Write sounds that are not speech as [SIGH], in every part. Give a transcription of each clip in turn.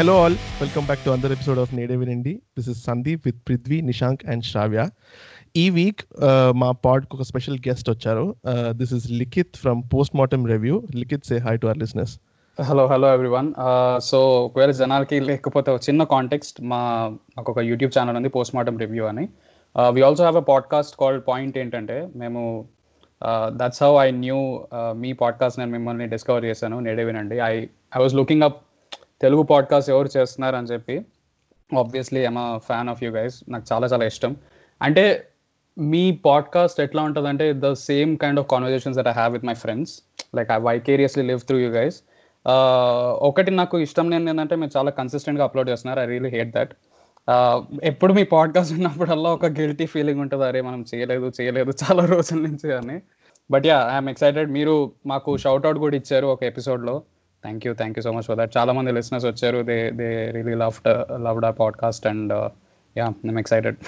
Hello all, welcome back to another episode of Native in Indie. This is Sandeep with Prithvi, Nishank and Shravya. ఈ week uh, మా పాడ్కి ఒక special guest వచ్చారు. This is Likhith from post mortem review Likhith say hi to our listeners hello hello everyone so ఒకవేళ జనాలకి లేకపోతే ఒక చిన్న కాంటెక్స్ట్ మా మాకు ఒక యూట్యూబ్ ఛానల్ ఉంది పోస్ట్ మార్టం రివ్యూ అని we also have a podcast called point ఏంటంటే మేము దట్స్ హౌ ఐ న్యూ మీ పాడ్కాస్ట్ నేను మిమ్మల్ని డిస్కవర్ చేశాను నేడే వినండి I I was looking up Telugu podcast ఎవరు చేస్తున్నారు అని చెప్పి obviously I'm fan of you guys నాకు చాలా చాలా ఇష్టం. అంటే మీ పాడ్కాస్ట్ ఎట్లా ఉంటుంది అంటే the same kind of conversations that I have with my friends like I vicariously live through you guys ఒకటి నాకు ఇష్టం నేను ఏంటంటే మీరు చాలా కన్సిస్టెంట్గా అప్లోడ్ చేస్తున్నారు. ఐ రియలీ హేట్ దట్ ఎప్పుడు మీ పాడ్కాస్ట్ ఉన్నప్పుడల్లా ఒక గిల్టీ ఫీలింగ్ ఉంటుంది. అరే మనం చేయలేదు చేయలేదు చాలా రోజుల నుంచి అని. బట్ యా ఐఎమ్ ఎక్సైటెడ్ మీరు మాకు షౌట్అవుట్ కూడా ఇచ్చారు ఒక ఎపిసోడ్లో thank you thank you so much for that చాలా మంది లిసినర్స్ వచ్చారు they they really loved loved ఆ podcast and ya I'm excited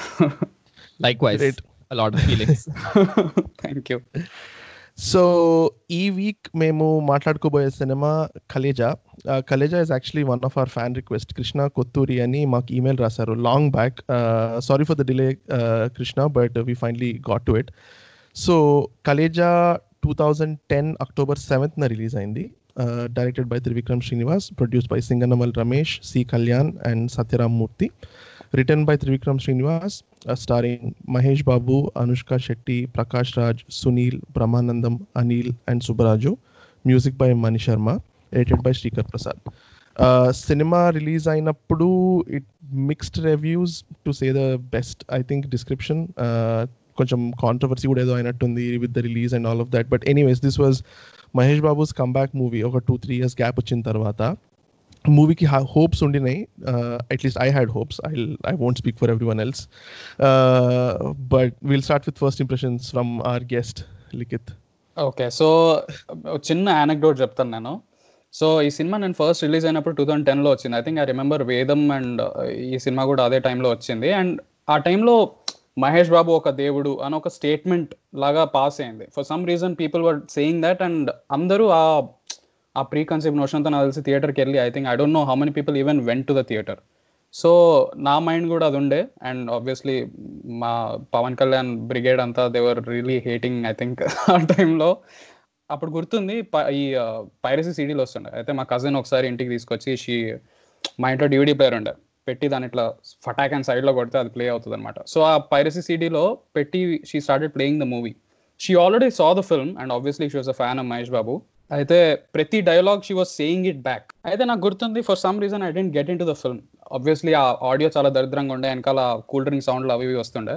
Likewise, Great. a lot of feelings. Thank you so ఈ వీక్ మేము మాట్లాడుకోబోయే cinema Khaleja. Khaleja is actually one of our fan request Krishna Kothuri అని మాకు email రాశారు. Long back sorry for the delay Krishna but we finally got to it so Khaleja two thousand ten October సెవెంత్న release అయింది. directed by Trivikram Srinivas produced by Singanamala Ramesh C Kalyan and Satyaram Murthy written by Trivikram Srinivas starring Mahesh Babu Anushka Shetty Prakash Raj Sunil Brahmanandam Anil and Subbaraju music by Mani Sharma edited by Sreekar Prasad cinema release అయినప్పుడు it mixed reviews to say the best I think description కొంచెం controversy కూడా ఏదో అయినట్టుంది with the release and all of that but anyways this was Mahesh Babu's comeback movie ఒక two three years gap వచ్చిన తర్వాత. మూవీకి hopes ఉండినాయి. At least I had hopes I I won't speak for every one else but will start with first impressions from our guest Likhith okay so చిన్న anecdote చెప్తాను నేను. So ఈ cinema నేను first release అయినప్పుడు two thousand టెన్లో వచ్చింది. I think I remember Vedam and ఈ cinema కూడా అదే టైంలో వచ్చింది. అండ్ ఆ టైంలో మహేష్ బాబు ఒక దేవుడు అని ఒక స్టేట్మెంట్ లాగా పాస్ అయింది. For some reason people were saying that and అందరూ ఆ ఆ ప్రీ కన్సెప్ట్ నోషన్తో నాకు తెలిసి థియేటర్కి వెళ్ళి I think I don't know how many people even went to the theatre so నా మైండ్ కూడా అది ఉండే అండ్ ఆబ్వియస్లీ మా పవన్ కళ్యాణ్ బ్రిగేడ్ అంతా they were really hating I think ఆ టైంలో అప్పుడు గుర్తుంది ఈ పైరసీ సీడీలు వస్తుండే. అయితే మా కజిన్ ఒకసారి ఇంటికి తీసుకొచ్చి షీ మా ఇంట్లో డివిడీ ప్లేయర్ ఉండే. పెట్టి దాని ఇట్లా ఫటాక్ అండ్ సైడ్లో కొడితే అది ప్లే అవుతుంది అనమాట సో ఆ పైరసీ సీడీలో పెట్టి she started playing the movie she already saw the film and obviously she was a fan of Mahesh Babu అయితే ప్రతి dialogue she was saying it back అయితే నాకు గుర్తుంది for some reason I didn't get into the film obviously ఆ audio చాలా దరిద్రంగా ఉండే వెనకాల కూల్ డ్రింక్ సౌండ్లు అవి ఇవి వస్తుండే.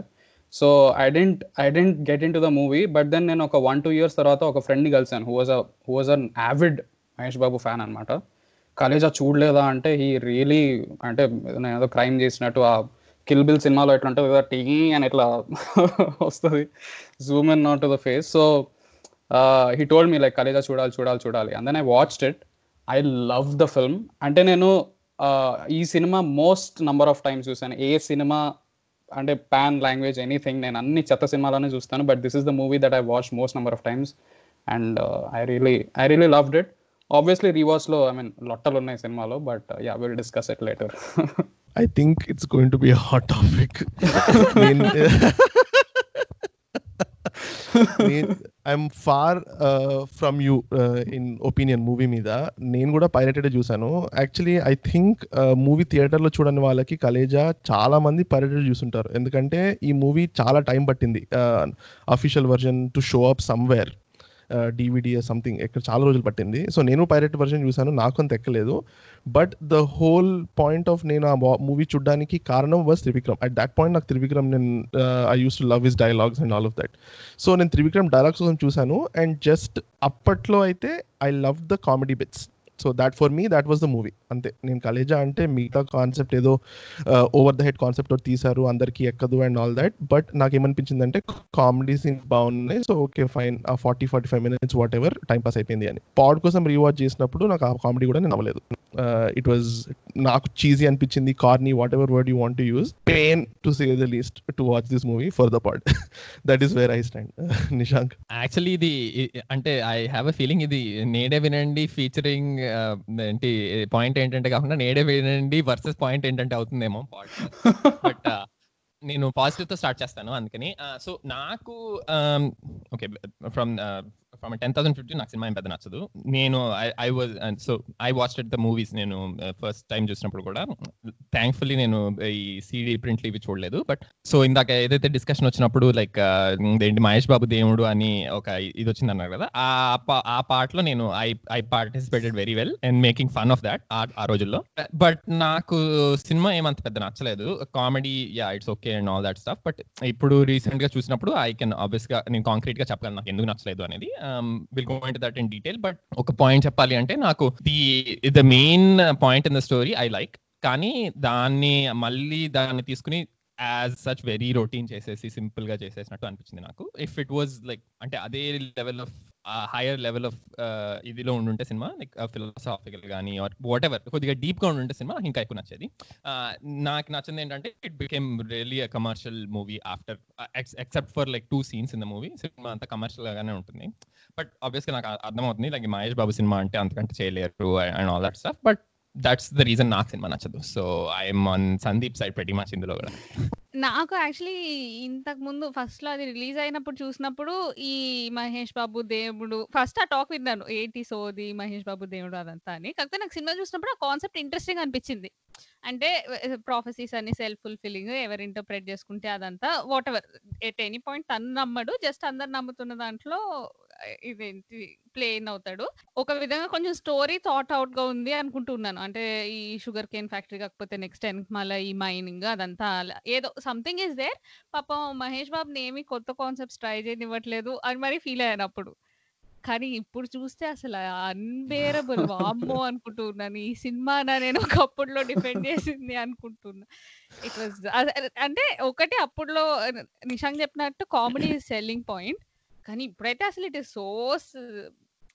So I didn't I didn't get into the movie but then నేను ఒక వన్ టూ ఇయర్స్ తర్వాత ఒక ఫ్రెండ్ని కలిసాను who was who was an avid Mahesh Babu fan అనమాట కలేజా చూడలేదా అంటే ఈ రియలీ అంటే నేను ఏదో క్రైమ్ చేసినట్టు ఆ కిల్ బిల్ సినిమాలో ఎట్లా ఉంటుంది కదా టీ అని ఇట్లా [LAUGHS] వస్తుంది. Zoom in not to the face. So he told me like Khaleja చూడాలి చూడాలి చూడాలి. And then I watched it I love the film అంటే నేను ఈ cinema most number of times చూసాను ఏ సినిమా అంటే పాన్ లాంగ్వేజ్ ఎనీథింగ్ నేను అన్ని చెత్త సినిమాలోనే చూస్తాను. But this is the movie that I watch most number of times and I really I really loved it obviously రీవాచ్లో I mean లొట్టలు ఉన్నాయి సినిమాలో but ya will discuss it later I think it's going to be hot topic I'm far from you in opinion movie మీద. నేను కూడా pirated చూశాను. Actually I think movie థియేటర్లో చూడని వాళ్ళకి కలేజా చాలా మంది పైరేటెడ్ చూసుంటారు. ఎందుకంటే ఈ మూవీ చాలా టైం పట్టింది. Official version to show up somewhere DVD something ఇక్కడ చాలా రోజులు పట్టింది. సో నేను పైరెట్ వర్షన్ చూశాను నాకు అంత ఎక్కలేదు. But the whole point of నేను ఆ మూవీ చూడడానికి కారణం was Trivikram. At that point నాకు త్రివిక్రమ్ నేను I use to love his dialogues and all of that so నేను త్రివిక్రమ్ డైలాగ్స్ కోసం చూశాను. అండ్ జస్ట్ అప్పట్లో అయితే I love the comedy bits so that for me that was the movie అంతే. నేను కలేజా అంటే మిగతా కాన్సెప్ట్ ఏదో ఓవర్ ద హెడ్ కాన్సెప్ట్ తీశారు అందరికీ ఎక్కదు అండ్ ఆల్ దాట్ బట్ నాకు ఏమనిపించింది అంటే కామెడీ సీన్స్ బాగున్నాయి. సో ఓకే ఫైన్ ఆ forty forty five minutes whatever time pass అయిపోయింది అని. పాడ్ కోసం రీవాచ్ చేసినప్పుడు నాకు ఆ కామెడీ కూడా నేను అవ్వలేదు ఇట్ వాజ్ నాకు చీజీ అనిపించింది corny whatever word you want use pain to say the least to watch this movie for the part that is where I stand Nishank actually ఇది అంటే ఐ హ్యావ్ అ ఫీలింగ్ ఇది నేడే వినండి featuring uh, ఏంటి point ఏంటంటే కాకుండా నేడే వినండి వర్సెస్ పాయింట్ ఏంటంటే అవుతుందేమో బట్ uh, నేను పాజిటివ్తో స్టార్ట్ చేస్తాను అందుకని. Uh, సో నాకు um, okay from from ten thousand fifty నాకు సినిమా ఏం పెద్ద నచ్చదు. నేను I was so I watch the movies నేను uh, ఫస్ట్ టైం చూసినప్పుడు కూడా థ్యాంక్ఫుల్లీ నేను ఈ సీడీ ప్రింట్లు ఇవి చూడలేదు బట్ సో ఇందాక ఏదైతే డిస్కషన్ వచ్చినప్పుడు లైక్ ఏంటి uh, మహేష్ బాబు దేవుడు అని ఒక ఇది వచ్చింది అన్నారు కదా ఆ పా- ఆ పార్ట్లో నేను I I participated very well and making fun of that ఆ రోజుల్లో. బట్ నాకు సినిమా ఏమంత పెద్ద నచ్చలేదు. Comedy ya it's okay and all that stuff but ఇప్పుడు రీసెంట్గా చూసినప్పుడు ఐ కెన్ ఆబ్వియస్గా నేను కాంక్రీట్గా చెప్పగలను నాకు ఎందుకు నచ్చలేదు అనేది will go into that in detail but ఒక పాయింట్ చెప్పాలి అంటే నాకు the the main point in the story I like కానీ దాన్ని మళ్ళీ దాన్ని తీసుకుని యాజ్ సచ్ వెరీ రొటీన్ చేసేసి సింపుల్గా చేసేసినట్టు అనిపించింది నాకు. ఇఫ్ ఇట్ వాజ్ లైక్ అంటే అదే level of higher level of ఇదిలో ఉండుంటే సినిమా లైక్ ఫిలాసాఫికల్ కానీ ఆర్ వాట్ ఎవర్ కొద్దిగా డీప్గా ఉండుంటే సినిమా నాకు ఇంకా ఎక్కువ నచ్చేది. నాకు నచ్చింది ఏంటంటే it became really a commercial movie after except for like two scenes in the movie cinema అంతా కమర్షియల్ గానే ఉంటుంది. బట్ ఆబ్వియస్గా నాకు అర్థమవుతుంది లైక్ మహేష్ బాబు సినిమా అంటే అంతకంటే చేయలేరు and all that stuff but that's the reason నాకు సినిమా నచ్చదు. So I'm on Sandeep side పెట్టి మా ఇందులో కూడా. నాకు యాక్చువల్లీ ఇంతకు ముందు ఫస్ట్లో అది రిలీజ్ అయినప్పుడు చూసినప్పుడు ఈ మహేష్ బాబు దేవుడు ఫస్ట్ ఆ టాక్ విన్నాను ఏంటి సోది మహేష్ బాబు దేవుడు అదంతా అని. కాకపోతే నాకు సినిమా చూసినప్పుడు ఆ కాన్సెప్ట్ ఇంట్రెస్టింగ్ అనిపించింది. అంటే ప్రాఫెసీస్ అన్ని సెల్ఫ్ ఫుల్ఫిల్లింగ్ ఎవరు ఇంటర్ప్రెట్ చేసుకుంటే అదంతా whatever at any point తను నమ్మడు జస్ట్ అందరు నమ్ముతున్న దాంట్లో ఇదేంటి ప్లేన్ అవుతాడు. ఒక విధంగా కొంచెం స్టోరీ థాట్ అవుట్గా ఉంది అనుకుంటున్నాను. అంటే ఈ షుగర్ కేన్ ఫ్యాక్టరీ కాకపోతే నెక్స్ట్ మళ్ళీ ఈ మైనింగ్ అదంతా అలా ఏదో సంథింగ్ ఇస్ దేర్. పాపం మహేష్ బాబుని ఏమి కొత్త కాన్సెప్ట్స్ ట్రై చేయనివ్వట్లేదు అని మరి ఫీల్ అయ్యాను అప్పుడు. కానీ ఇప్పుడు చూస్తే అసలు అన్బేరబుల్ వామ్మో అనుకుంటున్నాను. ఈ సినిమా నేను ఒకప్పుడులో డిపెండ్ చేసింది అనుకుంటున్నా. ఇట్ వాజ్ అంటే ఒకటి అప్పుడులో నిషాంక్ చెప్పినట్టు కామెడీ సెల్లింగ్ పాయింట్. కానీ ఇప్పుడైతే అసలు ఇట్ ఇస్ సో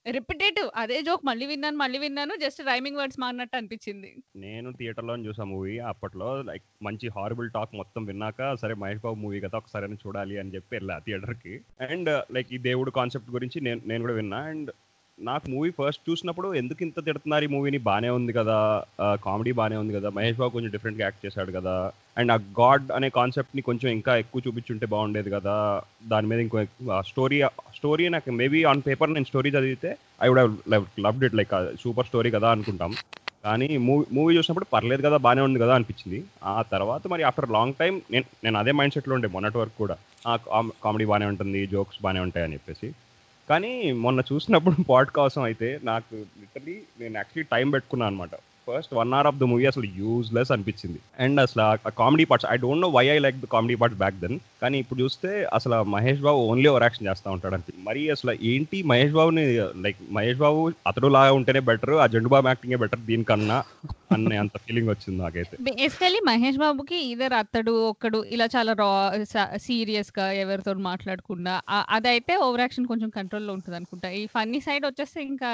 రిపిటేటివ్. అదే జోక్ మళ్ళీ విన్నాను మళ్ళీ విన్నాను జస్ట్ రైమింగ్ వర్డ్స్ మారినట్టు అనిపించింది. నేను థియేటర్లో చూసా మూవీ. అప్పట్లో లైక్ మంచి హారబుల్ టాక్ మొత్తం విన్నాక సరే మహేష్ బాబు మూవీ కదా ఒకసారి చూడాలి అని చెప్పి వెళ్ళా థియేటర్కి. అండ్ లైక్ ఈ దేవుడు కాన్సెప్ట్ గురించి నేను నేను కూడా విన్నా. అండ్ నాకు మూవీ ఫస్ట్ చూసినప్పుడు ఎందుకు ఇంత తిడుతున్నారు ఈ మూవీని? బాగానే ఉంది కదా. కామెడీ బాగానే ఉంది కదా. మహేష్ బాబు కొంచెం డిఫరెంట్గా యాక్ట్ చేశాడు కదా. అండ్ ఆ గాడ్ అనే కాన్సెప్ట్ని కొంచెం ఇంకా ఎక్కువ చూపించుంటే బాగుండేది కదా. దాని మీద ఇంకో స్టోరీ స్టోరీ నాకు మేబీ ఆన్ పేపర్ నేను స్టోరీ చదివితే I would have loved it like super story కదా అనుకుంటాం. కానీ మూవీ మూవీ చూసినప్పుడు పర్లేదు కదా బాగానే ఉంది కదా అనిపించింది. ఆ తర్వాత మరి ఆఫ్టర్ లాంగ్ టైం నేను నేను అదే మైండ్ సెట్లో ఉండే మొన్నటి వరకు కూడా. కామెడీ బాగానే ఉంటుంది జోక్స్ బాగానే ఉంటాయి అని చెప్పేసి. కానీ మొన్న చూసినప్పుడు [LAUGHS] పాట్ కోసం అయితే నాకు లిటరలీ నేను యాక్చువల్లీ టైం పెట్టుకున్నాను అనమాట first one hour of the movie అసలు యూజ్లెస్ అనిపించింది. అండ్ అసలు ఆ comedy parts I don't know why I like the comedy parts back then కానీ ఇప్పుడు చూస్తే అసలు Mahesh Babu only over action చేస్తూ ఉంటాడు అంతే. మరి అసలు ఏంటి మహేష్ బాబుని లైక్ మహేష్ బాబు అతడు లాగా ఉంటేనే బెటర్ ఆ జండు బాబు యాక్టింగే బెటర్ దీనికన్నా? అనే అంత ఫీలింగ్ వచ్చింది నాకైతే. బేసికలీ మహేష్ బాబుకి ఇదర్ అత్తడు ఒక్కడు ఇలా చాలా రా సీరియస్గా ఎవరితో మాట్లాడకుండా అదైతే ఓవర్ యాక్షన్ కొంచెం కంట్రోల్లో ఉంటుంది అనుకుంటా. ఈ ఫన్నీ సైడ్ వచ్చేస్తే ఇంకా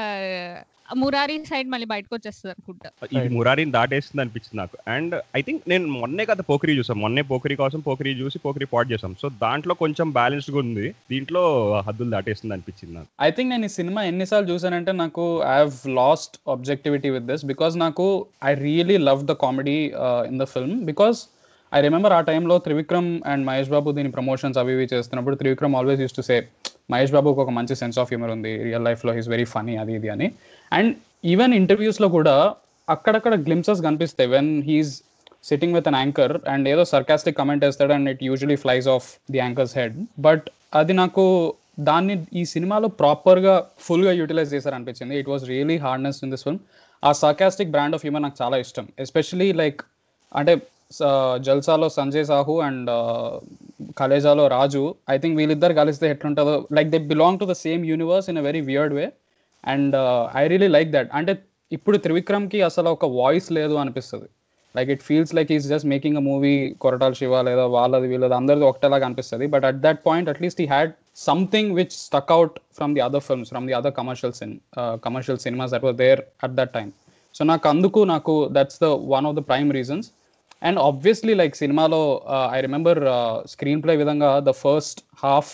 మురారి సైడ్ మళ్ళీ బయటకు వచ్చేస్తుంది అనుకుంటా. ఇది మురారిని దాటేస్తుంది అనిపించింది నాకు. అండ్ ఐ థింక్ నేను మొన్నే కదా పోకరి చూసాం. మొన్నే పోకరి కోసం పోకరి చూసి పోకరి పాట్ చేసాం. సో దాంట్లో కొంచెం బ్యాలెన్స్డ్గా ఉంది. దీంట్లో హద్దులు దాటేస్తుంది అనిపించింది నాకు. ఐ థింక్ నేను ఈ సినిమా ఎన్నిసార్లు చూసానంటే నాకు I have lost objectivity with this because నాకు I really love the comedy in the film because I remember ఆ టైంలో త్రివిక్రమ్ అండ్ మహేష్ బాబు దీని ప్రమోషన్స్ అవి ఇవి చేస్తున్నప్పుడు Trivikram always use to say Mahesh బాబుకి ఒక మంచి సెన్స్ ఆఫ్ హ్యూమర్ ఉంది. రియల్ లైఫ్లో హీస్ వెరీ ఫనీ అది ఇది అని. అండ్ ఈవెన్ ఇంటర్వ్యూస్లో కూడా అక్కడక్కడ గ్లిమ్సెస్ కనిపిస్తాయి when he's sitting with an anchor and ఏదో సర్కాస్టిక్ కమెంట్ వేస్తాడు and it usually flies off the anchor's head but అది నాకు దాన్ని ఈ సినిమాలో ప్రాపర్గా ఫుల్గా యూటిలైజ్ చేశారు అనిపించింది it was really hardness in this film ఆ సర్కాస్టిక్ బ్రాండ్ ఆఫ్ హ్యూమన్ నాకు చాలా ఇష్టం. ఎస్పెషలీ లైక్ అంటే జల్సాలో సంజయ్ సాహు అండ్ కలేజాలో రాజు ఐ థింక్ వీళ్ళిద్దరు కలిస్తే ఎట్లుంటుందో like they belong to the same universe in a very weird way and I really like that అంటే ఇప్పుడు త్రివిక్రమ్కి అసలు ఒక వాయిస్ లేదు అనిపిస్తుంది. Like it feels like is just making a movie Koratala Siva లేదా వాళ్ళది వీళ్ళది అందరిది ఒకటేలాగా అనిపిస్తుంది. But at that point at least he had something which stuck out from the other films from the other commercial cin commercial cinemas that there at that time so నాకు అందుకు నాకు that's the one of the prime reasons and obviously like సినిమాలో I remember screen play విధంగా the first half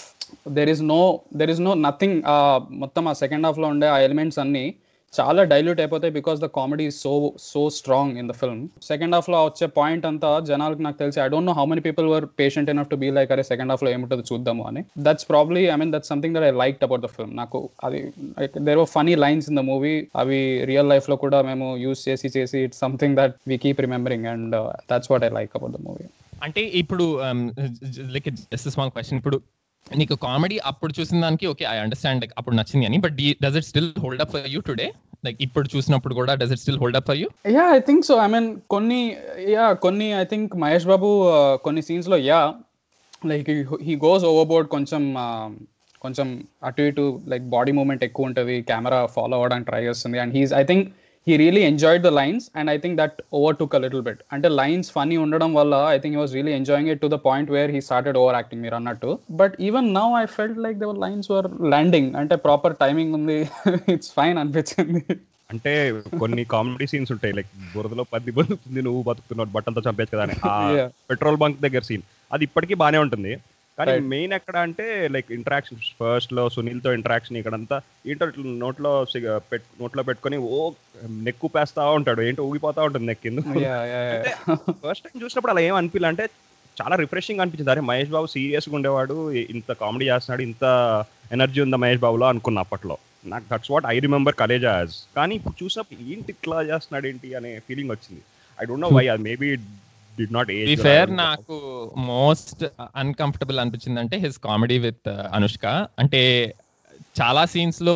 there is no there is no nothing మొత్తం ఆ second హాఫ్లో ఉండే ఆ ఎలిమెంట్స్ అన్ని చాలా డైల్యూట్ అయిపోతాయి because the comedy so so strong in the film second హాఫ్లో వచ్చే పాయింట్ అంతా జనాలకు నాకు తెలిసి I don't know how many people were patient enough to be like అరే సెకండ్ హాఫ్లో ఏముంటుందో చూద్దాము అని. That's probably I mean that something that I like about the film నాకు అది there were funny lines in the movie అవి real లైఫ్లో కూడా మేము యూస్ చేసి చేసి it's something that we keep remembering and that's what I like about the movie అంటే ఇప్పుడు లైక్ జస్ట్ స్మాల్ క్వశ్చన్ ఇప్పుడు నీకు కామెడీ అప్పుడు చూసిన దానికి ఓకే ఐ అండర్స్టాండ్ లైక్ అప్పుడు నచ్చింది అని but does it still hold up for you today like ఇప్పుడు చూసినప్పుడు కూడా does it still hold up for you ya I think so I mean కొన్ని యా కొన్ని ఐ థింక్ మహేష్ బాబు కొన్ని సీన్స్లో ya like he goes overboard కొంచెం uh, కొంచెం అటు ఇటు లైక్ బాడీ మూమెంట్ ఎక్కువ ఉంటుంది కెమెరా ఫాలో అవ్వడానికి ట్రై చేస్తుంది. And he's I think he really enjoyed the lines and I think that overtook a little bit అంటే లైన్స్ ఫనీ ఉండడం వల్ల I think was really enjoying it to the point where he started over acting మీరు అన్నట్టు. But even now I felt like the other lines were landing అంటే proper timing ఉంది. [LAUGHS] It's fine అనిపించింది. అంటే కొన్ని comedy scenes ఉంటాయి. Like బురదలో పది బతుకుతుంది నువ్వు బతుకుతున్నావు బట్టంతో చంపేచ్చు కదా అని. [LAUGHS] పెట్రోల్ బంక్ దగ్గర సీన్ అది ఇప్పటికీ బానే ఉంటుంది. కానీ. మెయిన్ ఎక్కడ అంటే లైక్ ఇంటరాక్షన్ ఫస్ట్లో సునీల్తో ఇంటరాక్షన్ ఇక్కడంతా ఏంటో ఇట్లా నోట్లో నోట్లో పెట్టుకొని ఓ నెక్కు పేస్తా ఉంటాడు. ఏంటో ఊగిపోతా ఉంటుంది నెక్ యా ఫస్ట్ టైం చూసినప్పుడు అలా ఏం అనిపించలే అంటే చాలా రిఫ్రెషింగ్ అనిపించింది. అరే మహేష్ బాబు సీరియస్గా ఉండేవాడు ఇంత కామెడీ చేస్తున్నాడు ఇంత ఎనర్జీ ఉందా మహేష్ బాబులో అనుకున్న అప్పట్లో. నాకు that's what I remember Khaleja as. కానీ ఇప్పుడు చూసినప్పుడు ఏంటి ఇట్లా చేస్తున్నాడు ఏంటి అనే ఫీలింగ్ వచ్చింది. ఐ డోంట్ నో వై అది maybe did not age fair నాకు మోస్ట్ అన్కంఫర్టబుల్ అనిపించింది అంటే హిస్ కామెడీ విత్ అనుష్క అంటే చాలా సీన్స్లో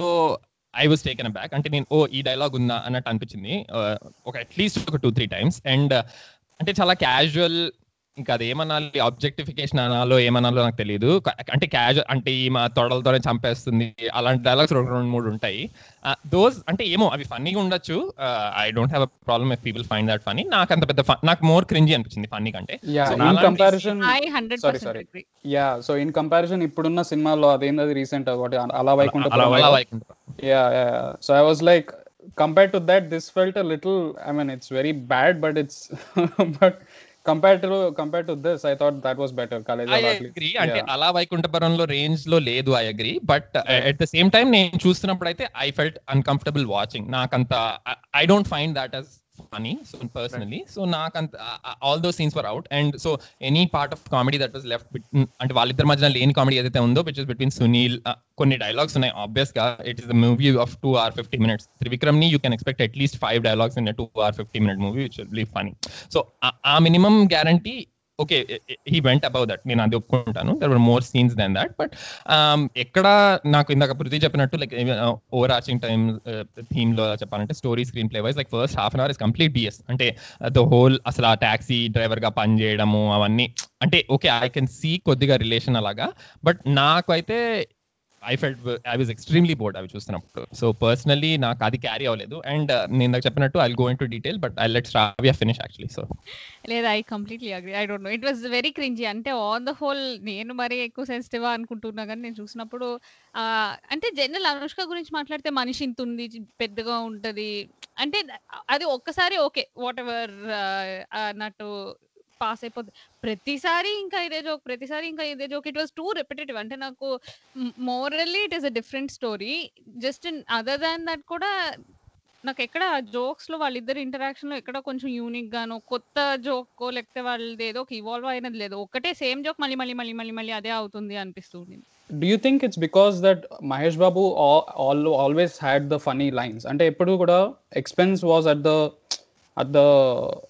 ఐ వాజ్ టేకెన్ బ్యాక్ అంటే నేను ఓ ఈ డైలాగ్ ఉందా? అన్నట్టు అనిపించింది. Uh, ఒక అట్లీస్ట్ ఒక టూ త్రీ టైమ్స్ అండ్ అంటే చాలా క్యాజువల్ ఇంకా అది ఏమనాలి? ఆబ్జెక్టిఫికేషన్ అనాలో ఏమనాలో నాకు తెలియదు అంటే క్యాజువల్ అంటే ఈ మా తొడలతోనే చంపేస్తుంది. అలాంటి డైలాగ్స్ రెండు రెండు మూడు ఉంటాయి. దోస్ అంటే ఏమో అవి ఫన్నీగా ఉండొచ్చు. I don't have a problem if people find that funny నాకు అంత పెద్ద నాకు మోర్ క్రింజీ అనిపించింది ఫన్నీ కంటే. Ya I. Ya so in comparison ఇప్పుడున్న సినిమాలో అదేంది రీసెంట్ ఒకటి అలా వైకుంఠ అలా అలా Vaikunthapuram. yeah yeah yeah. so i was like compared to that this felt a little i mean [LAUGHS] compare to compare to this I thought that was better Khaleja of agree అంటే అలా వైకుంఠపురంలో రేంజ్లో లేదు I agree but at the same time నేను చూస్తున్నప్పుడు అయితే I felt uncomfortable watching నాకంత I don't find that as funny so personally so నాకంత although scenes were out and so any part of comedy that was left అంటే వాళ్ళిద్దరి మధ్యన లేని comedy ఏదైతే ఉందో విచ్ ఇస్ బిట్వీన్ సునీల్ కొన్ని డైలాగ్స్ ఉన్నాయి ఆబ్వియస్గా it is the movie of two hour fifty minutes త్రివిక్రమ్ని you can expect at least five dialogues in two hour fifty minute movie which will be funny so uh minimum guarantee okay he went above that నేను అది ఒప్పుకుంటాను. There were more scenes than that but ఎక్కడ నాకు ఇందాక పృథ్వీ చెప్పినట్టు like overarching time థీమ్లో చెప్పాలంటే story screen play wise like first half an hour is complete BS అంటే uh, ద హోల్ అసలు ఆ టాక్సీ డ్రైవర్గా పని చేయడము అవన్నీ అంటే ఓకే ఐ కెన్ సీ కొద్దిగా రిలేషన్ అలాగా బట్ నాకు అయితే I felt I was extremely bored అవి చూస్తున్నప్పుడు. సో పర్సనలీ నాకు అది క్యారీ అవ్వలేదు. అండ్ నేను ఇందాక చెప్పినట్టు I go into detail but I let Shravya finish actually so లేదా I completely agree I don't know it was very cringy అంటే ఆన్ ద హోల్ నేను మరీ ఎక్కువ సెన్సిటివ్ అనుకుంటున్నా కానీ నేను చూసినప్పుడు అంటే జనరల్ అనుష్క గురించి మాట్లాడితే మనిషి ఇంత ఉంది పెద్దగా ఉంటది. అంటే అది ఒక్కసారి ఓకే వాట్ ఎవర్ అన్నట్టు పాస్ అయిపోద్ది. ప్రతిసారి ఇంకా ఇదే జోక్ ప్రతిసారి ఇంకా ఇదే joke. It was too repetitive అంటే నాకు morally it is a different story just other than that కూడా నాకు ఎక్కడ జోక్స్లో వాళ్ళిద్దరు ఇంటరాక్షన్లో ఎక్కడ కొంచెం యూనిక్ గాను కొత్త జోక్ లేకపోతే వాళ్ళది ఏదో ఒక ఇవాల్వ్ అయినది లేదు. ఒకటే సేమ్ జోక్ మళ్ళీ మళ్ళీ మళ్ళీ మళ్ళీ మళ్ళీ అదే అవుతుంది అనిపిస్తుంది do you think it's because that Mahesh Babu always all, the had lines అంటే ఎప్పుడు కూడా expense was at the at the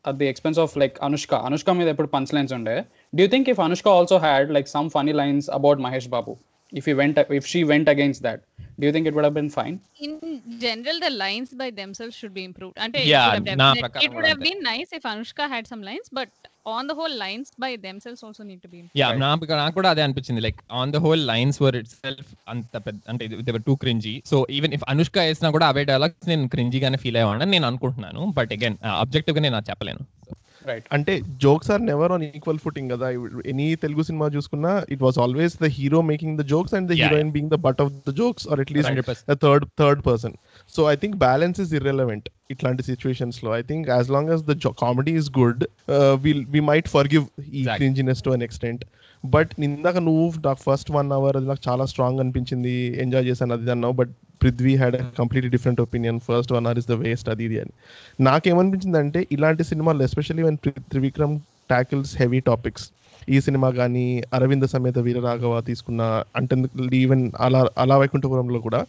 at the expense of like Anushka Anushka మీద ఎప్పుడు పంచ్ లైన్స్ ఉండే do you think if Anushka also had like some funny lines about Mahesh Babu if you went if she went against that do you think it would been fine in general the lines by themselves should be improved అంటే Yeah, నా ప్రకారం it would కూడా have been nice if Anushka had some lines but on the whole lines by themselves also need to be yeah నాకు నాకు కూడా అదే అనిపించింది. Like on the whole lines were itself అంత పెద్ద అంటే they were too cringy so even if Anushka వేసినా కూడా అవే డైలాగ్స్ నేను క్రింజీగానే ఫీల్ అయ్యాను నేను అనుకుంటున్నాను. బట్ అగైన్ అబ్జెక్టివ్గా నేను చెప్పలేను. అంటే jokes are never on equal footing కదా. ఎనీ తెలుగు సినిమా చూసుకున్నా it was always the hero making the jokes and the heroine being the butt of the jokes or at least third third person so I think balance is irrelevant ఇట్లాంటి సిచ్యువేషన్స్లో. I think as long as the comedy is good we might forgive ఈ. Cringiness to an extent but ఇందాక నువ్వు నాకు first one hour అది నాకు చాలా strong అనిపించింది. ఎంజాయ్ చేశాను అది అన్నావు. But Prithvi had completely different opinion first one hour is the waste అది ఇది అని. నాకేమనిపించింది అంటే ఇలాంటి సినిమాలు especially when Trivikram tackles heavy topics ఈ సినిమా కానీ అరవింద సమేత వీరరాఘవ తీసుకున్న అంటే ఈవెన్ అలా అలా వైకుంఠపురంలో కూడా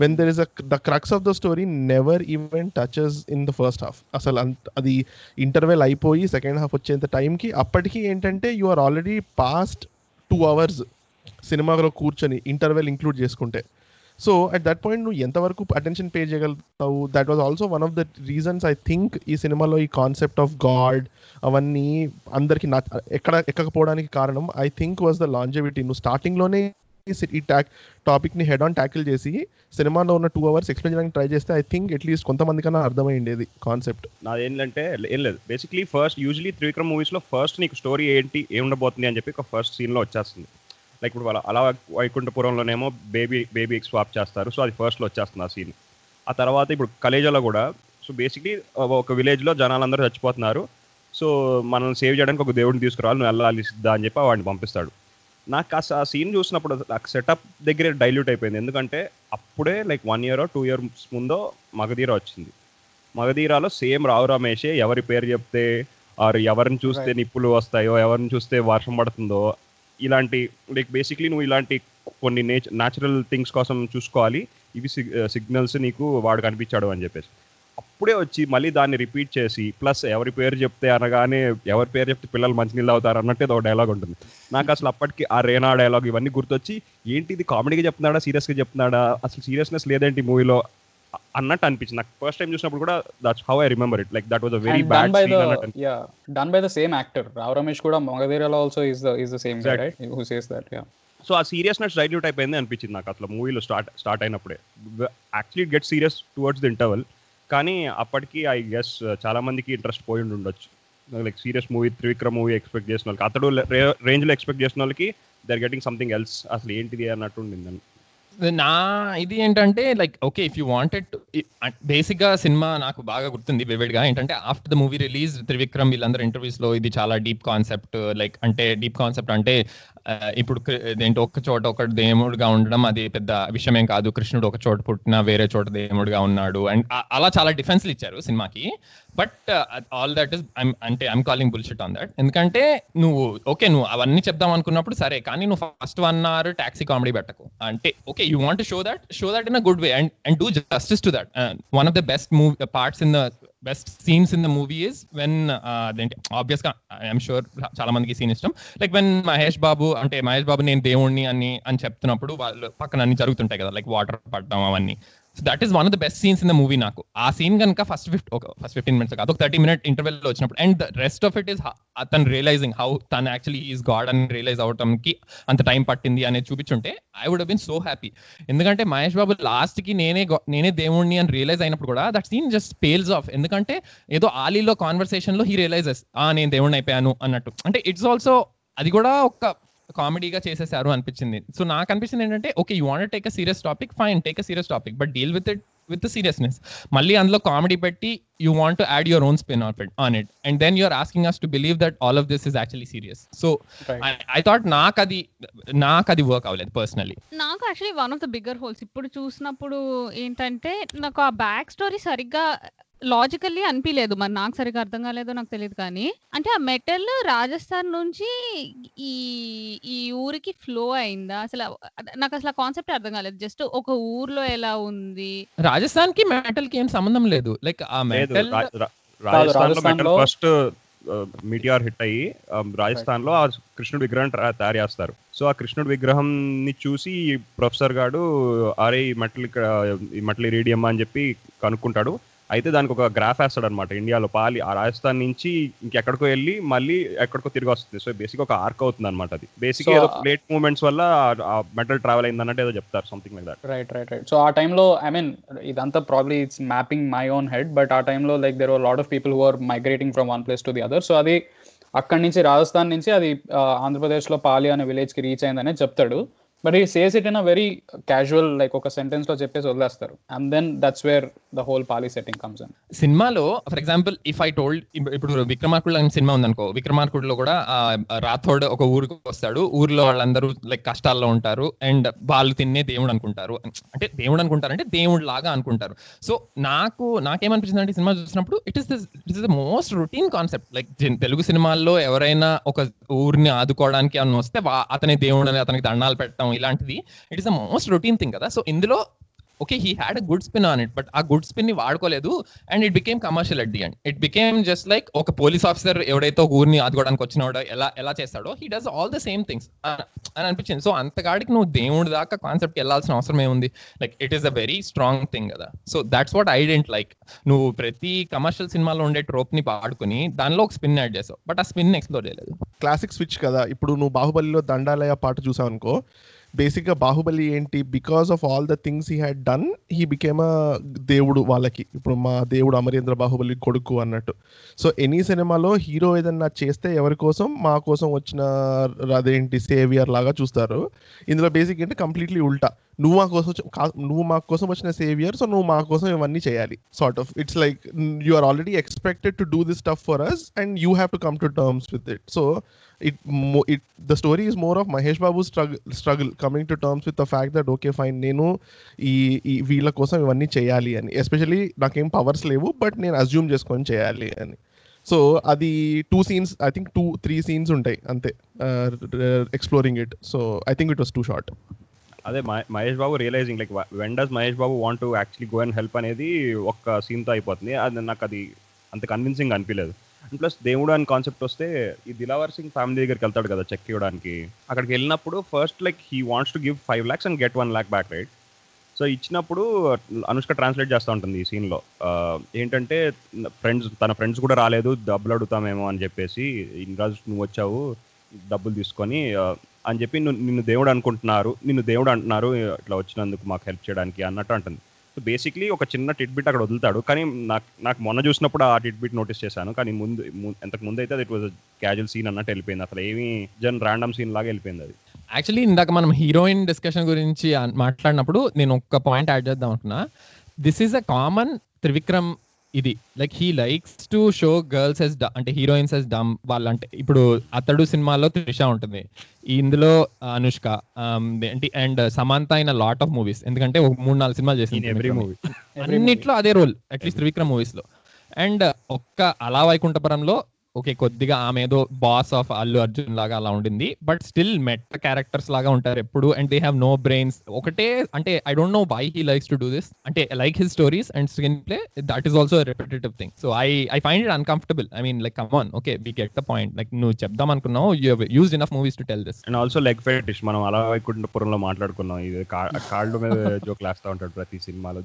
when there is a the crux of the story never even touches in the first half అసలు అది ఇంటర్వెల్ అయిపోయి సెకండ్ హాఫ్ వచ్చేంత టైంకి అప్పటికి ఏంటంటే you are already past two hours సినిమాలో కూర్చొని ఇంటర్వెల్ ఇంక్లూడ్ చేసుకుంటే. సో అట్ దట్ పాయింట్ నువ్వు ఎంతవరకు attention pay చేయగలుగుతావు? That was also one of the reasons I think ఈ సినిమాలో ఈ కాన్సెప్ట్ ఆఫ్ గాడ్ అవన్నీ అందరికి నా ఎక్కడ ఎక్కకపోవడానికి కారణం I think was the longevity నువ్వు స్టార్టింగ్లోనే ఈ టాక్ టాపిక్ని హెడ్ ఆన్ ట్యాకిల్ చేసి సినిమాలో ఉన్న టూ అవర్స్ ఎక్స్ప్లెయిన్ చేయడానికి ట్రై చేస్తే ఐ థింక్ అట్లీస్ట్ కొంతమంది కన్నా అర్థమైండేది కాన్సెప్ట్ నాది ఏంటంటే ఏం లేదు. బేసిక్లీ ఫస్ట్ యూజువలీ త్రివిక్రమ్ మూవీస్లో ఫస్ట్ నీకు స్టోరీ ఏంటి ఏం ఉండబోతుంది అని చెప్పి ఒక ఫస్ట్ సీన్లో వచ్చేస్తుంది. లైక్ ఇప్పుడు వాళ్ళ అలా వైకుంఠపురంలోనేమో బేబీ బేబీకి స్వాప్ చేస్తారు. సో అది ఫస్ట్లో వచ్చేస్తుంది ఆ సీన్ ఆ తర్వాత ఇప్పుడు కలేజాలో కూడా సో బేసిక్లీ ఒక విలేజ్లో జనాలందరూ చచ్చిపోతున్నారు. సో మనల్ని సేవ్ చేయడానికి ఒక దేవుడిని తీసుకురావాలి. నువ్వు వెళ్ళాలి సిద్ధా అని చెప్పి వాడిని పంపిస్తాడు. నాకు ఆ సీన్ చూసినప్పుడు నాకు సెటప్ దగ్గరే డైల్యూట్ అయిపోయింది. ఎందుకంటే అప్పుడే like one year two years ముందో మగధీర వచ్చింది. మగధీరాలో సేమ్ రావు రమేషే ఎవరి పేరు చెప్తే ఆర్ ఎవరిని చూస్తే నిప్పులు వస్తాయో ఎవరిని చూస్తే వర్షం పడుతుందో ఇలాంటి లైక్ బేసిక్లీ నువ్వు ఇలాంటి కొన్ని నేచ న్యాచురల్ థింగ్స్ కోసం చూసుకోవాలి. ఇవి సిగ్నల్స్ నీకు వాడు కనిపించాడు అని చెప్పేసి. అప్పుడే వచ్చి మళ్ళీ దాన్ని రిపీట్ చేసి ప్లస్ ఎవరి పేరు చెప్తే అనగానే ఎవరి పేరు చెప్తే పిల్లలు మంచినీళ్ళు అవుతారు అన్నట్టు ఒక డైలాగ్ ఉంటుంది. నాకు అసలు అప్పటికి ఆ రేనా డైలాగ్ ఇవన్నీ గుర్తొచ్చి ఏంటి ఇది కామెడీగా చెప్తున్నాడా సీరియస్గా చెప్తున్నాడా అసలు సీరియస్నెస్ లేదేంటి మూవీలో అన్నట్టు అనిపించింది. నాకు ఫస్ట్ టైం చూసినప్పుడు కూడా that's how I remember it like that was a very bad yeah done by the same actor. Rao Ramesh కూడా also is the is the same guy Exactly. right? Who says that yeah. So ఆ seriousness dilute అయిపోయింది అనిపించింది నాకు అసలు మూవీలో start start అయినప్పుడే. Actually get serious towards the interval కానీ అప్పటికి ఐ గెస్ చాలా మందికి ఇంట్రెస్ట్ పోయి ఉండొచ్చు. Like serious movie Trivikram movie expect చేసిన వాళ్ళకి అతడు రేంజ్లో ఎక్స్పెక్ట్ చేసిన వాళ్ళకి they are getting something else అసలు ఏంటిది అన్నట్టు ఉండిందని నా ఇది ఏంటంటే like okay if you wanted బేసిక్గా సినిమా నాకు బాగా గుర్తుంది వివిడ్గా ఏంటంటే after the movie release Trivikram వీళ్ళందరూ ఇంటర్వ్యూస్లో ఇది చాలా డీప్ కాన్సెప్ట్ లైక్ అంటే డీప్ కాన్సెప్ట్ అంటే uh, ఇప్పుడు కృ- ఏంటి ఒక్క చోట ఒక దేవుడుగా ఉండడం అది పెద్ద విషయమేం కాదు. కృష్ణుడు ఒక చోట పుట్టిన వేరే చోట దేవుడుగా ఉన్నాడు. అండ్ అలా చాలా డిఫెన్స్లు ఇచ్చారు సినిమాకి. బట్ ఆల్ దట్ ఇస్ అంటే I'm calling bullshit on that ఎందుకంటే నువ్వు ఓకే నువ్వు అవన్నీ చెప్దాం అనుకున్నప్పుడు సరే కానీ నువ్వు first one hour toxic comedy పెట్టకు. అంటే okay you want show that show that in a good way and and do justice to that one of the best movie parts in the best scenes in the movie is when అదేంటి ఆబ్వియస్గా I'm sure చాలా మందికి scene ఇష్టం. Like when Mahesh Babu అంటే మహేష్ బాబు నేను దేవుణ్ణి అని అని చెప్తున్నప్పుడు వాళ్ళు పక్కన అన్ని జరుగుతుంటాయి కదా లైక్ వాటర్ పడడం అవన్నీ. So that is one of the best scenes in the movie నాకు. ఆ సీన్ కనుక ఫస్ట్ ఫిఫ్ట్ ఒక ఫస్ట్ ఫిఫ్టీన్ మినిట్స్ కాదు ఒక థర్టీ మినిట్ ఇంటర్వెల్లో వచ్చినప్పుడు. And the rest of it is అతను రియలైజింగ్ హౌ తను యాక్చువల్లీ ఈస్ గాడ్ అని రియలైజ్ అవటంకి అంత టైం పట్టింది అనేది చూపించుంటే I would been so happy ఎందుకంటే మహేష్ బాబు లాస్ట్కి నేనే నేనే దేవుణ్ణి అని రియలైజ్ అయినప్పుడు కూడా that scene just pales off ఎందుకంటే ఏదో ఆలీలో కాన్వర్సేషన్లో హీ రియలైజెస్ ఆ నేను దేవుణ్ణి అయిపోయాను అన్నట్టు. అంటే ఇట్స్ ఆల్సో అది కూడా ఒక కామెడీగా చేసేసారు అనిపించింది. సో నాకు అనిపించింది ఏంటంటే okay you want take a serious topic fine take a serious topic but deal with it with seriousness మళ్ళీ అందులో కామెడీ పెట్టి you want to add your own spin off it on it and then you're asking us to believe that all of this is actually serious so I thought నాకు అది నాకు అది work అవ్వలేదు personally నాకు actually one of the bigger holes ఇప్పుడు చూసినప్పుడు ఏంటంటే నాకు ఆ బ్యాక్ స్టోరీ సరిగ్గా లాజికల్లీ అనిపించలేదు మరి నాకు సరిగ్గా అర్థం కాలేదో నాకు తెలియదు కానీ అంటే ఆ మెటల్ రాజస్థాన్ నుంచి ఈ ఈ ఊరికి ఫ్లో అయిందా? అసలు నాకు అసలు కాన్సెప్ట్ అర్థం కాలేదు. జస్ట్ ఒక ఊర్లో ఎలా ఉంది? రాజస్థాన్కి మెటల్కి ఏం సంబంధం లేదు. లైక్ ఆ మెటల్ రాజస్థాన్లో మెటల్ ఫస్ట్ మీటిఆర్ హిట్ అయ్యి రాజస్థాన్లో ఆ కృష్ణుడి విగ్రహం తయారు చేస్తారు సో ఆ కృష్ణుడి విగ్రహం ని చూసి ప్రొఫెసర్ గాడు అరే ఈ మెటల్ ఇక్కడ ఈ మెటల్ ఇరీడియం అని చెప్పి కనుక్కుంటాడు. అయితే దానికి ఒక గ్రాఫ్ వేస్తాడు అనమాట ఇండియాలో పాలి ఆ రాజస్థాన్ నుంచి ఇంకెక్కడికో వెళ్ళి మళ్ళీ ఎక్కడికో తిరిగి వస్తుంది. సో బేసిక్ ఒక ఆర్క్ అవుతుంది అనమాట అది బేసిక్ ఏదో ప్లేట్ మూవ్మెంట్స్ వల్ల మెటల్ ట్రావెల్ అయింది అన్నట్టు ఏదో చెప్తారు something like that right right right so ఆ టైంలో ఐ మీన్ ఇదంతా probably it's mapping my own head but ఆ టైంలో like there are lot of people who are migrating from one place to the other so అది అక్కడి నుంచి రాజస్థాన్ నుంచి అది ఆంధ్రప్రదేశ్లో పాలి అనే విలేజ్కి రీచ్ అయిందనే చెప్తాడు. But he says it in a very casual like ఒక సెంటెన్స్లో చెప్పేసి వదిలేస్తారు. And then that's where the whole poly setting comes in సినిమాలో for example if I told ఇప్పుడు విక్రమార్కుడు అనే సినిమా ఉందనుకో విక్రమార్కుడులో కూడా రాథోడ్ ఒక ఊరికి వస్తాడు. ఊర్లో వాళ్ళందరూ లైక్ కష్టాల్లో ఉంటారు. అండ్ వాళ్ళు తిన్నే దేవుడు అనుకుంటారు. అంటే దేవుడు అనుకుంటారు అంటే దేవుడు లాగా అనుకుంటారు. సో నాకు నాకేమనిపించింది అంటే సినిమా చూసినప్పుడు it is it is the most routine concept like Telugu సినిమాల్లో ఎవరైనా ఒక ఊరిని ఆదుకోవడానికి అని వస్తే అతని దేవుడు అని అతనికి దండాలు పెట్టడం ఇలాంటిది. It is the most routine thing కదా. సో ఇందులో okay he had a good spin on it but ఆ గుడ్ స్పిన్ని వాడుకోలేదు. And it became commercial at the and it became just like ఒక పోలీస్ ఆఫీసర్ ఎవడైతే ఊరిని ఆదుకోవడానికి వచ్చినాడో ఎలా ఎలా చేస్తాడో he does all the same things అని అనిపించింది. సో అంతకాడికి నువ్వు దేవుడి దాకా కాన్సెప్ట్ వెళ్ళాల్సిన అవసరం ఏముంది? Like it is a very strong thing కదా. So that's what I didn't like నువ్వు ప్రతి కమర్షియల్ సినిమాలో ఉండే ట్రోప్ని వాడుకుని దానిలో ఒక స్పిన్ యాడ్ చేసావు. బట్ ఆ స్పిన్ ఎక్స్ప్లోర్ చేయలేదు. క్లాసిక్ స్విచ్ కదా. ఇప్పుడు నువ్వు బాహుబలిలో దండాలయ పాట చూసావు అనుకో బేసిక్గా బాహుబలి ఏంటి? Because of all the things he had done he became a దేవుడు వాళ్ళకి. ఇప్పుడు మా దేవుడు అమరేంద్ర బాహుబలి కొడుకు అన్నట్టు. సో ఎనీ సినిమాలో హీరో ఏదన్నా చేస్తే ఎవరి కోసం? మా కోసం వచ్చిన అదేంటి? సేవియర్ లాగా చూస్తారు. ఇందులో బేసిక్ ఏంటి? కంప్లీట్లీ ఉల్టా. నువ్వు మా కోసం నువ్వు మా కోసం వచ్చిన సేవియర్ సో నువ్వు మా కోసం ఇవన్నీ చేయాలి sort of it's like you are already expected to do this stuff for us and you have to come to terms with it so it it it the story is more of Mahesh Babu struggle struggle coming to terms with the fact that okay fine నేను ఈ ఈ వీళ్ళ కోసం ఇవన్నీ చేయాలి అని. Especially నాకేం powers లేవు బట్ నేను అజ్యూమ్ చేసుకొని చేయాలి అని. సో అది two scenes I think two three scenes ఉంటాయి అంతే exploring it so I think it was too short అదే Mahesh Babu realizing like when does Mahesh Babu want to actually go and help అనేది ఒక్క సీన్తో అయిపోతుంది. అది నాకు అది అంత కన్విన్సింగ్ అనిపించలేదు అండ్ ప్లస్ దేవుడు అని కాన్సెప్ట్ వస్తే ఈ దిలావర్ సింగ్ ఫ్యామిలీ దగ్గరికి వెళ్తాడు కదా చెక్ ఇవ్వడానికి అక్కడికి వెళ్ళినప్పుడు first like he wants to give five lakhs and get one lakh back right so ఇచ్చినప్పుడు అనుష్క ట్రాన్స్లేట్ చేస్తూ ఉంటుంది ఈ సీన్లో ఏంటంటే ఫ్రెండ్స్ తన ఫ్రెండ్స్ కూడా రాలేదు డబ్బులు అడుగుతామేమో అని చెప్పేసి ఇన్ని రోజు నువ్వు వచ్చావు డబ్బులు తీసుకొని అని చెప్పి నువ్వు నిన్ను దేవుడు అనుకుంటున్నారు నిన్ను దేవుడు అంటున్నారు ఇట్లా వచ్చినందుకు మాకు హెల్ప్ చేయడానికి అన్నట్టు అంటుంది. సో బేసిక్లీ ఒక చిన్న టిట్బిట్ అక్కడ వదులుతాడు. కానీ నాకు నాకు మొన్న చూసినప్పుడు ఆ టిట్బిట్ నోటీస్ చేశాను. కానీ ముందు ఎంతకు ముందు అయితే ఇట్ వాజ్ క్యాజువల్ సీన్ అన్నట్టు వెళ్ళిపోయింది. అసలు ఏమీ జన్ ర్యాండమ్ సీన్ లాగా వెళ్ళిపోయింది అది. యాక్చువల్లీ ఇందాక మనం హీరోయిన్ డిస్కషన్ గురించి మాట్లాడినప్పుడు నేను ఒక్క పాయింట్ యాడ్ చేద్దాం అనుకున్నా. This is a common Trivikram ఇది. Like he likes to show girls as అంటే హీరోయిన్స్ ఎస్ డమ్ వాళ్ళంటే. ఇప్పుడు అతడు సినిమాలో త్రిష ఉంటుంది. ఇందులో అనుష్క అండ్ సమాంత అయిన లాట్ ఆఫ్ మూవీస్ ఎందుకంటే ఒక మూడు నాలుగు సినిమాలు చేసింది ఎవ్రీ. మూవీ అన్నిట్లో అదే రోల్ అట్లీస్ట్ త్రివిక్రమ్ మూవీస్లో. అండ్ ఒక్క అలా వైకుంఠపురంలో ఓకే కొద్దిగా ఆమె ఏదో బాస్ ఆఫ్ అల్లు అర్జున్ లాగా అలా ఉండింది. బట్ స్టిల్ మెట్ క్యారెక్టర్స్ లాగా ఉంటారు ఎప్పుడు. And they have no brains ఒకటే అంటే I don't know why he likes to do this అంటే like his stories and screenplay that is also repetitive thing so I I find it uncomfortable I mean like come on okay we get the point like నువ్వు చెప్దాం అనుకున్నావు you use enough movies to tell this and also leg fetish మనం అలా వైకుంఠపురంలో మాట్లాడుకున్నాం. ఇది కాళ్ళు మీద joke వేస్తా ఉంటాడు ప్రతి సినిమాలో.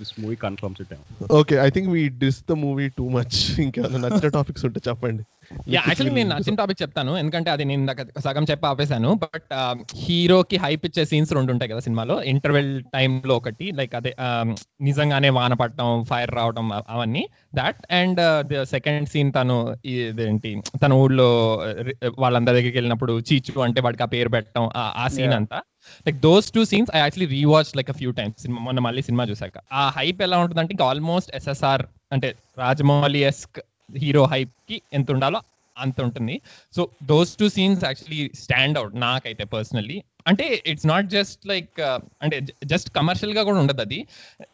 This movie confirms it okay I think we diss the movie too much ఇంకా నచ్చిన టాపిక్స్ ఉంటే చెప్పండి. యాక్చువల్లీ నేను నచ్చిన టాపిక్ చెప్తాను. ఎందుకంటే అది నేను సగం చెప్పి ఆపేశాను. బట్ హీరోకి హైప్ ఇచ్చే సీన్స్ రెండు ఉంటాయి కదా సినిమాలో. ఇంటర్వెల్లో ఒకటి లైక్ అదే um, నిజంగానే వాన పడటం ఫైర్ రావడం అవన్నీ. దాట్ అండ్ సెకండ్ సీన్ తను ఇదేంటి తన ఊళ్ళో uh, వాళ్ళందరి దగ్గరికి వెళ్ళినప్పుడు చీచు అంటే వాడికి ఆ పేరు పెట్టడం ఆ- సీన్. అంతా. Like those two scenes I actually rewatch like a few times cinema మొన్న మళ్ళీ సినిమా చూసాక ఆ హైప్ ఎలా ఉంటుంది అంటే ఆల్మోస్ట్ ఎస్ఎస్ఆర్ అంటే రాజమౌళి ఎస్క్ హీరో హైప్కి ఎంత ఉండాలో అంత ఉంటుంది. So those two scenes actually stand out నాకైతే పర్సనల్లీ అంటే ఇట్స్ నాట్ జస్ట్ లైక్ అంటే జస్ట్ కమర్షియల్గా కూడా ఉండదు అది.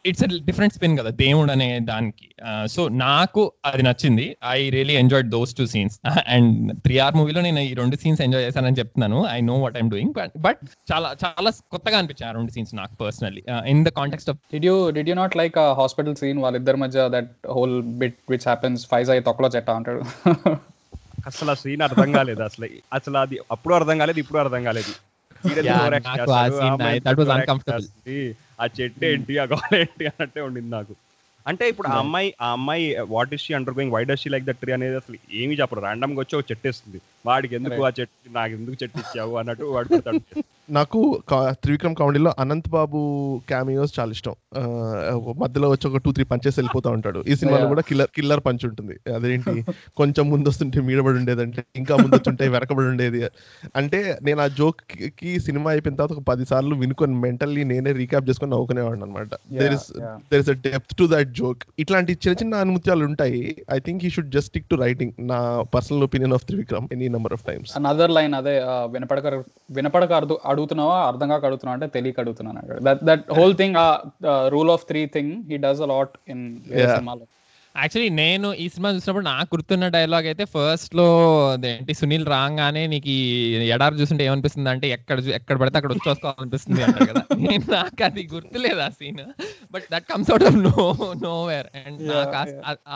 ఇట్స్ డిఫరెంట్ స్పిన్ కదా దేవుడు అనే దానికి. సో నాకు అది నచ్చింది. I really enjoyed those two scenes and three or మూవీలో నేను ఈ రెండు సీన్స్ ఎంజాయ్ చేశానని చెప్తున్నాను. I know what I'm doing but but చాలా చాలా కొత్తగా అనిపించాయి ఆ రెండు సీన్స్ నాకు personally in the context of did you did you not like hospital scene వాళ్ళిద్దరి మధ్య that whole bit which happens Faiz అయ్యి తొక్కలో చెట్ట అంటాడు? [LAUGHS] అసలు ఆ సీన్ అర్థం కాలేదు. అసలు అసలు అది అప్పుడు అర్థం కాలేదు ఇప్పుడు అర్థం కాలేదు. ఆ చెట్టు ఏంటి? ఆ గోడ ఏంటి? అన్నట్టే ఉండింది నాకు. అంటే ఇప్పుడు ఆ అమ్మాయి ఆ అమ్మాయి what is she undergoing why does she like that tree అనేది అసలు ఏమీ చెప్పరు. ర్యాండమ్గా వచ్చి ఒక చెట్టు వేస్తుంది. వాడికి ఎందుకు ఆ చెట్టు నాకు ఎందుకు చెట్టు ఇచ్చావు? అన్నట్టు వాడు నాకు త్రివిక్రమ్ కామెడీలో అనంత్ బాబు క్యామియోస్ చాలా ఇష్టం. మధ్యలో వచ్చి ఒక టూ త్రీ పంచెస్ వెళ్ళిపోతా ఉంటాడు. ఈ సినిమాలో. కూడా కిల్లర్ కిల్లర్ పంచ్ ఉంటుంది. అదేంటి? కొంచెం ముందు వస్తుంటే మీడబడి ఉండేది అంటే ఇంకా ముందు వచ్చుంటే వెనకబడి ఉండేది. అంటే నేను ఆ జోక్కి సినిమా అయిపోయిన తర్వాత ఒక పది సార్లు వినుకొని మెంటల్లీ నేనే రీక్యాప్ చేసుకొని నవ్వుకునేవాడిని అనమాట there is yeah. There is a depth to that joke ఇట్లాంటి చిన్న చిన్న అనుమత్యాలు ఉంటాయి. I think he should just stick to writing నా personal opinion of Trivikram any number of times another line అదే వినపడక వినపడక అర్థ- అడుగుతున్నావా? అర్థం కాక అడుగుతున్నావా? అంటే తెలియక అడుగుతున్నాను దట్ దట్ హోల్ థింగ్ ఆ rule of three thing he does a lot in. సినిమాలో. యాక్చువల్లీ నేను ఈ సినిమా చూసినప్పుడు నాకు గుర్తున్న డైలాగ్ అయితే ఫస్ట్లో అదేంటి సునీల్ రాగానే నీకు ఈ ఎడారి చూస్తుంటే ఏమనిపిస్తుంది అంటే ఎక్కడ ఎక్కడ పడితే అక్కడ వచ్చేసుకోవాలనిపిస్తుంది అంటారు కదా. [LAUGHS] నాకు అది గుర్తులేదు ఆ scene but that comes out of no nowhere and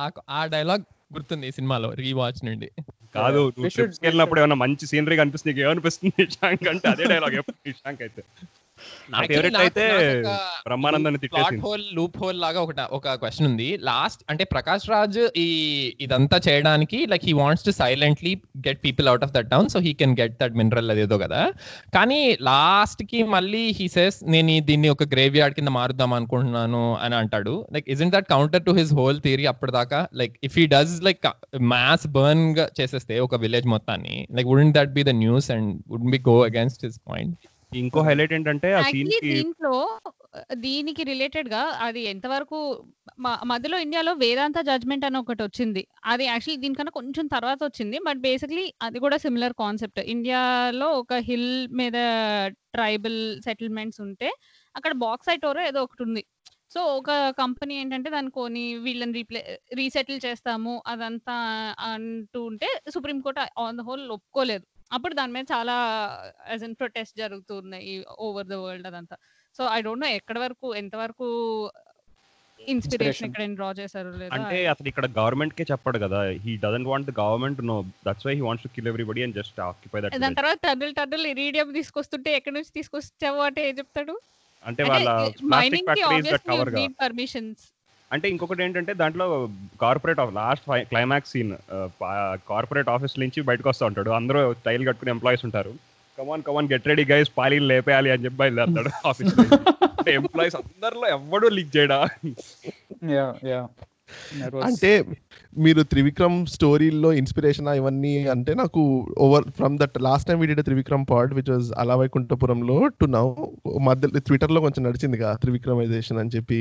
నాకు ఆ డైలాగ్ గుర్తుంది ఈ సినిమాలో రీవాచ్ నుండి. కాదు నువ్వు ట్రిప్స్కి వెళ్ళినప్పుడు ఏమైనా మంచి సీనరీ కనిపిస్తుంది నీకు ఏమనిపిస్తుంది? నిశాంక్ అంటే అదే డైలాగ్ ఎప్పుడు నిశాంక్ అయితే? నా ఫేవరెట్ అయితే బ్రహ్మానందాన్ని తిట్టేసింది. హోల్ లూప్ హోల్ లాగా ఒకట ఒక క్వశ్చన్ ఉంది. లాస్ట్ అంటే ప్రకాష్ రాజ్ ఈ ఇదంతా చేయడానికి like he wants to silently get people out of that town so he can get that mineral అదేదో కదా. కానీ లాస్ట్కి మళ్ళీ హీ సేస్ నేను దీన్ని ఒక గ్రేవ్ యార్డ్ కింద మారుద్దాం అనుకుంటున్నాను అని అంటాడు. Like isn't that counter to his whole theory అప్పటిదాకా? Like if he does like maths బర్న్గా చేసేస్తే ఒక విలేజ్ మొత్తాన్ని like wouldn't that be the news and would be go against his point ఇంకో హైలైట్ ఏంటంటే ఆ సీన్ యాక్చువల్లీ కి దీంట్లో దీనికి రిలేటెడ్గా అది ఎంతవరకు మ- మధ్యలో ఇండియాలో వేదాంత జడ్జ్మెంట్ అని ఒకటి వచ్చింది. అది యాక్చువల్లీ దీనికన్నా కొంచెం తర్వాత వచ్చింది. బట్ బేసిక్లీ అది కూడా సిమిలర్ కాన్సెప్ట్. ఇండియాలో ఒక హిల్ మీద ట్రైబల్ సెటిల్మెంట్స్ ఉంటే అక్కడ బాక్సైట్ ఓరో ఏదో ఒకటి ఉంది. సో ఒక కంపెనీ ఏంటంటే దాన్ని కొని వీళ్ళని రీప్లే రీసెటిల్ చేస్తాము అదంతా అంటూ ఉంటే సుప్రీంకోర్టు ఆన్ ద హోల్ ఒప్పుకోలేదు. అప్పుడు దాని మీద చాలా యాజ్ ఇన్ ప్రొటెస్ట్ జరుగుతున్నాయి ఓవర్ ద వరల్డ్ అదంతా. సో ఐ డోంట్ నో ఎక్కడ వరకు ఎంత వరకు ఇన్స్పిరేషన్. ఇక్కడ డ్రా చేశారు లేదా అంటే అసలు ఇక్కడ గవర్నమెంట్ కే చెప్పాడు కదా he doesn't want the government no that's why he wants to kill everybody and just occupy that దాని తర్వాత టర్నుల్ టర్నుల్ ఇరీడియం తీసుకొస్తుంటే ఎక్కడి నుంచి తీసుకొచ్చావు అంటే ఏం చెప్తాడు? అంటే వాళ్ళ plastic మైనింగ్కి factories that cover obviously need permissions అంటే ఇంకొకటి ఏంటంటే దాంట్లో corporate of last climax scene corporate office నుంచి బయటకు వస్తూ ఉంటాడు. అందరూ టైల్ కట్టుకుని ఎంప్లాయీస్ ఉంటారు. Come on come on get ready guys పాలీలు లేపేయాలి అని చెప్పి బయలుదేరుతాడు ఆఫీస్ అంటే ఎంప్లాయీస్ అందరిలో ఎవడు లీక్ చేయడా? యా యా అంటే మీరు త్రివిక్రమ్ స్టోరీల్లో ఇన్స్పిరేషన్ ఇవన్నీ అంటే నాకు over from that last time video Trivikram part which was అలా వైకుంఠపురంలో టు నౌ మధ్య ట్విట్టర్లో కొంచెం నడిచింది కదా త్రివిక్రమైజేషన్ అని చెప్పి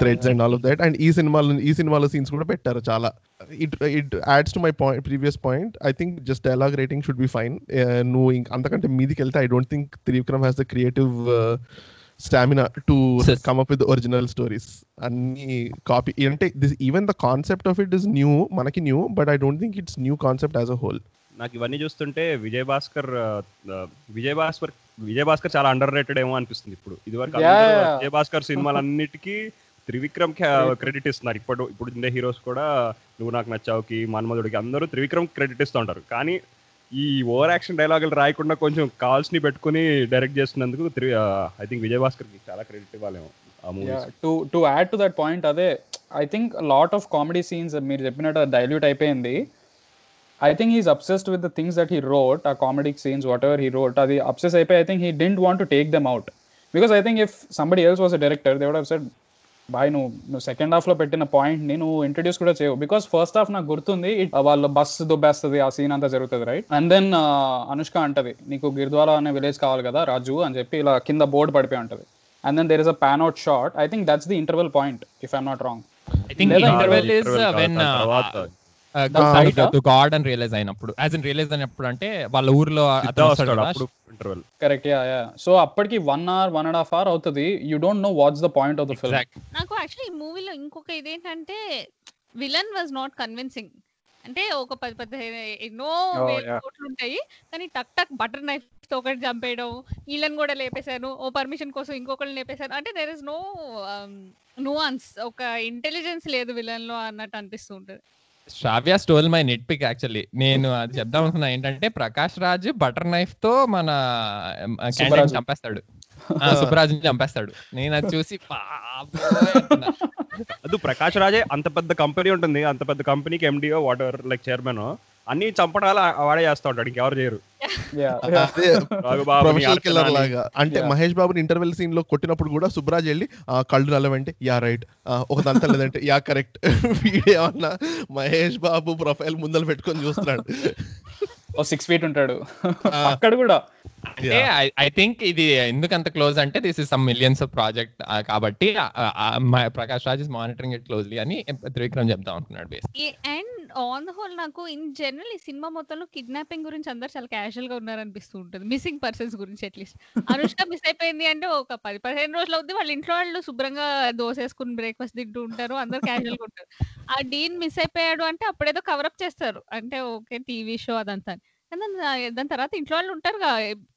threads and all of that and ఈ సినిమాలో ఈ సినిమాలో సీన్స్ కూడా పెట్టారు చాలా. It it adds to my point previous point I think just dialogue rating should be fine నువ్వు ఇంక అంతకంటే మీదికి వెళ్తే I don't think Trivikram has the creative stamina to. Come up with original stories అన్ని copy అంటే this even the concept of it is new మనకి new but I don't think it's new concept as a whole నాకు ఇవన్నీ చూస్తుంటే విజయ్ భాస్కర్ విజయ్ భాస్కర్ విజయ్ భాస్కర్ చాలా under rated ఏమో అనిపిస్తుంది ఇప్పుడు. ఇదివరకు. విజయ్ భాస్కర్ సినిమాలన్నిటికీ త్రివిక్రమ్ క్రెడిట్ ఇస్తున్నారు. ఇప్పుడు ఇప్పుడు ఉండే హీరోస్ కూడా నువ్వు నాకు నచ్చావుకి మన్మధుడికి అందరూ త్రివిక్రమ్ క్రెడిట్ ఇస్తూ ఉంటారు. కానీ ఈ ఓవర్ యాక్షన్ డైలాగులు రాయకుండా కొంచెం కాల్స్ని పెట్టుకుని డైరెక్ట్ చేస్తున్నందుకు ఐ థింక్ విజయ్ భాస్కర్కి చాలా credit ఇవ్వాలేమో to to add to that point అదే I think lot of comedy scenes మీరు చెప్పినట్టు డైల్యూట్ అయిపోయింది. I think he's obsessed with the things that he wrote ఆ comedy scenes whatever he wrote అది obsess అయిపోయి I think he didn't want to take them out because I think if somebody else was a director they would said boy నువ్వు నువ్వు second హాఫ్లో పెట్టిన పాయింట్ని నువ్వు introduce కూడా చేయవు. బికాస్ ఫస్ట్ హాఫ్ నాకు గుర్తుంది it- వాళ్ళ బస్ దుబ్బేస్తుంది ఆ సీన్ అంతా జరుగుతుంది రైట్ అండ్ దెన్ అనుష్క అంటది నీకు గిర్ద్వాలా అనే విలేజ్ కావాలి కదా రాజు అని చెప్పి ఇలా కింద బోర్డు పడిపోయి ఉంటది. And then there is a pan out shot I think that's the interval point if I'm not wrong I think లేదా ఇంటర్వెల్ ఇస్ interval కాదు, వెన్ huh? గాడ్ అని రియలైజ్ అయినప్పుడు. యాజ్ ఇన్ రియలైజ్ అయినప్పుడు అంటే వాళ్ళ ఊర్లో కరెక్ట్ యా యా సో అప్పటికి one hour one and half hour అవుతుంది. You don't know what's the point of the film. నాకు యాక్చువల్లీ ఈ మూవీలో ఇంకొక ఇదేంటంటే విలన్ వాజ్ నాట్ కన్విన్సింగ్ అంటే ఒక పది పది ఎన్నో Oh. కోట్లు ఉంటాయి. కానీ టక్ టక్ బటర్ నైఫ్తో ఒకటి చంపేయడం వీళ్ళని కూడా లేపేశాను. ఓ పర్మిషన్ కోసం ఇంకొకరిని లేపేశాను. అంటే దెర్ ఇస్ నో నువాన్స్ ఒక ఇంటెలిజెన్స్ లేదు విలన్లో అన్నట్టు అనిపిస్తూ ఉంటుంది. Shravya stole my net pick actually నేను అది చెప్దాం అనుకున్నా. ఏంటంటే ప్రకాష్ రాజ్ బటర్ నైఫ్తో మన క్యాండిడేట్. చంపేస్తాడు. [LAUGHS] సుబ్బరాజుని చంపేస్తాడు. నేను అది చూసి. [LAUGHS] అది ప్రకాష్ రాజే అంత పెద్ద కంపెనీ ఉంటుంది. అంత పెద్ద కంపెనీకి MD or whatever like chairman అన్ని చంపడాలు ఆ- వాడే చేస్తా ఉంటాడు ఇంకెవరు చేయరు. [LAUGHS] ప్రొఫెషనల్ కిల్లర్ లాగా. అంటే. మహేష్ బాబుని ఇంటర్వెల్ సీన్లో కొట్టినప్పుడు కూడా సుబ్రాజ్ వెళ్ళి ఆ, కళ్ళు నల్లవంటే యా రైట్ ఒక దంత లేదంటే yeah correct [LAUGHS] వీడేమన్నా Mahesh Babu profile ముందర పెట్టుకొని చూస్తున్నాడు. [LAUGHS] ఓ సిక్స్ ఫీట్ ఉంటాడు. అక్కడ కూడా. అంటే ఐ థింక్ ఇది ఎందుకు అంత క్లోజ్ అంటే this is some millions of project కాబట్టి Prakash Raj is monitoring it closely అని త్రివిక్రమ్ చెప్తా ఉంటున్నాడు base and on the whole నాకు ఇన్ జనరల్ ఈ సినిమా మొత్తంలో కిడ్నాపింగ్ గురించి అందరు చాలా క్యాజువల్గా ఉన్నారనిపిస్తూ ఉంటుంది. మిస్సింగ్ పర్సన్స్ గురించి అట్లీస్ట్ [LAUGHS] అనుష్క మిస్ అయిపోయింది అంటే ఒక పది పదిహేను రోజులు అవుద్ది వాళ్ళ ఇంట్లో వాళ్ళు శుభ్రంగా దోశ వేసుకుని బ్రేక్ఫాస్ట్ తింటూ ఉంటారు అందరు క్యాజువల్గా ఉంటారు. ఆ డీన్ మిస్ అయిపోయాడు అంటే అప్పుడేదో కవరప్ చేస్తారు. అంటే ఓకే టీవీ షో అదంతా దాని తర్వాత ఇంట్లో వాళ్ళు ఉంటారు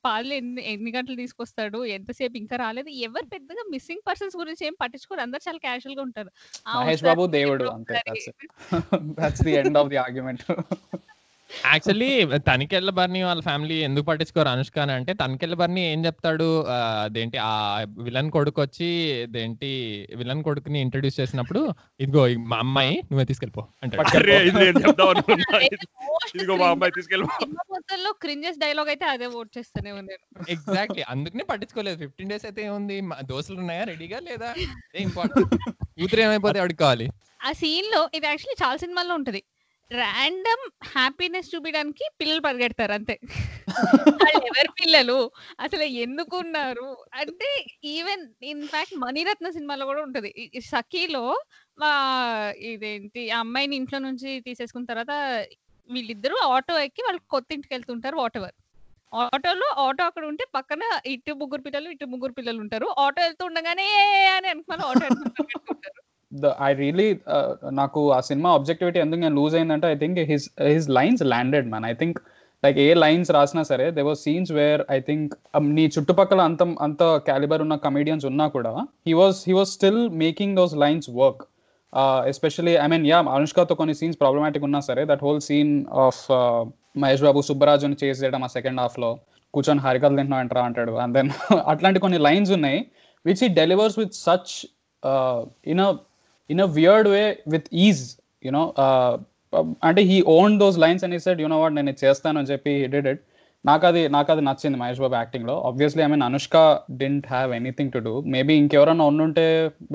పాలు ఎన్ని ఎన్ని గంటలు తీసుకొస్తాడు ఎంతసేపు ఇంకా రాలేదు. ఎవరు పెద్దగా మిస్సింగ్ పర్సన్స్ గురించి ఏం పట్టించుకోరు. అందరు చాలా క్యాజువల్గా ఉంటారు. ఆ, మహేష్ బాబు దేవుడు ఎప్పుడో అంతే. ఒకసారి. The end of the argument actually Tanikella Bharani వాళ్ళ ఫ్యామిలీ ఎందుకు పట్టించుకోరు అనుష్క అని అంటే తనికెళ్ళ బర్ని ఏం చెప్తాడు? అదేంటి ఆ విలన్ కొడుకు వచ్చి అదేంటి విలన్ కొడుకుని ఇంట్రడ్యూస్ చేసినప్పుడు ఇదిగో మా అమ్మాయి నువ్వే తీసుకెళ్ళిపో మొత్తంలో క్రింజెస్ డైలాగ్ అయితే అదే ఓట్ చేస్తూనే ఎగ్జాక్ట్లీ. అందుకనే పట్టించుకోలేదు. ఫిఫ్టీన్ డేస్ అయితే ఏముంది? దోశలు ఉన్నాయా? రెడీగా లేదా? ఇంపార్టెంట్. [LAUGHS] కూతురు ఏమైపోతే అడిగి కావాలి. ఆ సీన్లో ఇది యాక్చువల్లీ చాలా సినిమాల్లో ఉంటది. ర్యాండమ్ హ్యాపీనెస్ చూపించడానికి పిల్లలు పరిగెడతారు అంతే. [LAUGHS] వాళ్ళు ఎవరి పిల్లలు? అసలు ఎందుకు ఉన్నారు? అంటే ఈవెన్ ఇన్ఫాక్ట్ మణిరత్న సినిమాలో కూడా ఉంటది. సఖీలో మా ఇదేంటి ఆ అమ్మాయిని ఇంట్లో నుంచి తీసేసుకున్న తర్వాత వీళ్ళిద్దరూ ఆటో ఎక్కి వాళ్ళు కొత్త ఇంటికి వెళ్తుంటారు వాట్ ఎవర్ ఆటోలో ఆటో అక్కడ ఉంటే పక్కన ఇటు ముగ్గురు పిల్లలు ఇటు ముగ్గురు పిల్లలు ఉంటారు. ఆటో వెళ్తూ ఉండగానే అని అనుకున్నాను ఆటో ద ఐ రియలీ uh, నాకు ఆ సినిమా ఆబ్జెక్టివిటీ ఎందుకు నేను లూజ్ అయిందంటే I think his his lines landed man I think like A lines రాసినా సరే they scenes where I think నీ చుట్టుపక్కల అంత అంత క్యాలిబర్ ఉన్న కమీడియన్స్ ఉన్నా కూడా he was he was still making those lines work especially I mean yeah అనుష్కతో కొన్ని సీన్స్ ప్రాబ్లమాటిక్ ఉన్నా సరే that whole scene of Mahesh Babu సుబ్బరాజుని చేసి చేయడం ఆ సెకండ్ హాఫ్లో కూర్చొని హరికలు తింటున్నా అంటారా అంటాడు. అండ్ దెన్ [LAUGHS] అట్లాంటి కొన్ని లైన్స్ ఉన్నాయి which he delivers with such in in a weird way with is you know అంటే హీ ఓన్ దోస్ లైన్స్ అని సెడ్ యూనో వాట్ నేను చేస్తాను అని చెప్పి డిడ్ ఇట్ నాకు అది నాకు అది నచ్చింది మహేష్ బాబు యాక్టింగ్లో. Obviously I mean Anushka didn't have anything to do maybe ఇంకెవరన్నా ఉండుంటే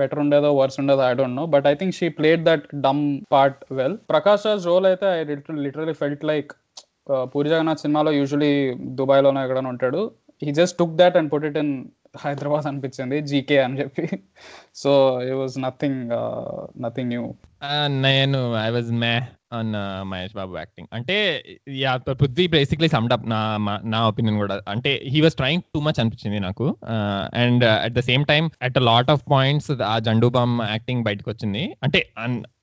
బెటర్ ఉండేదో వర్స్ ఉండేదో I don't know but I think she played that dumb part well Prakash Raj role అయితే I literally felt like Puri Jagannadh సినిమాలో usually దుబాయ్లోనే ఎక్కడైనా ఉంటాడు. He just took that and put it in Hyderabad అనిపించింది GK అని చెప్పి. So it was nothing nothing new నేను I was may on Mahesh Babu acting అంటే యా పృథ్వీ బేసిక్లీ సమ్డ్ నా నా ఒపీనియన్ కూడా. అంటే he was trying too much అనిపించింది నాకు. And at the same time at a lot of points ఆ Zandu Balm acting బయటకు వచ్చింది. అంటే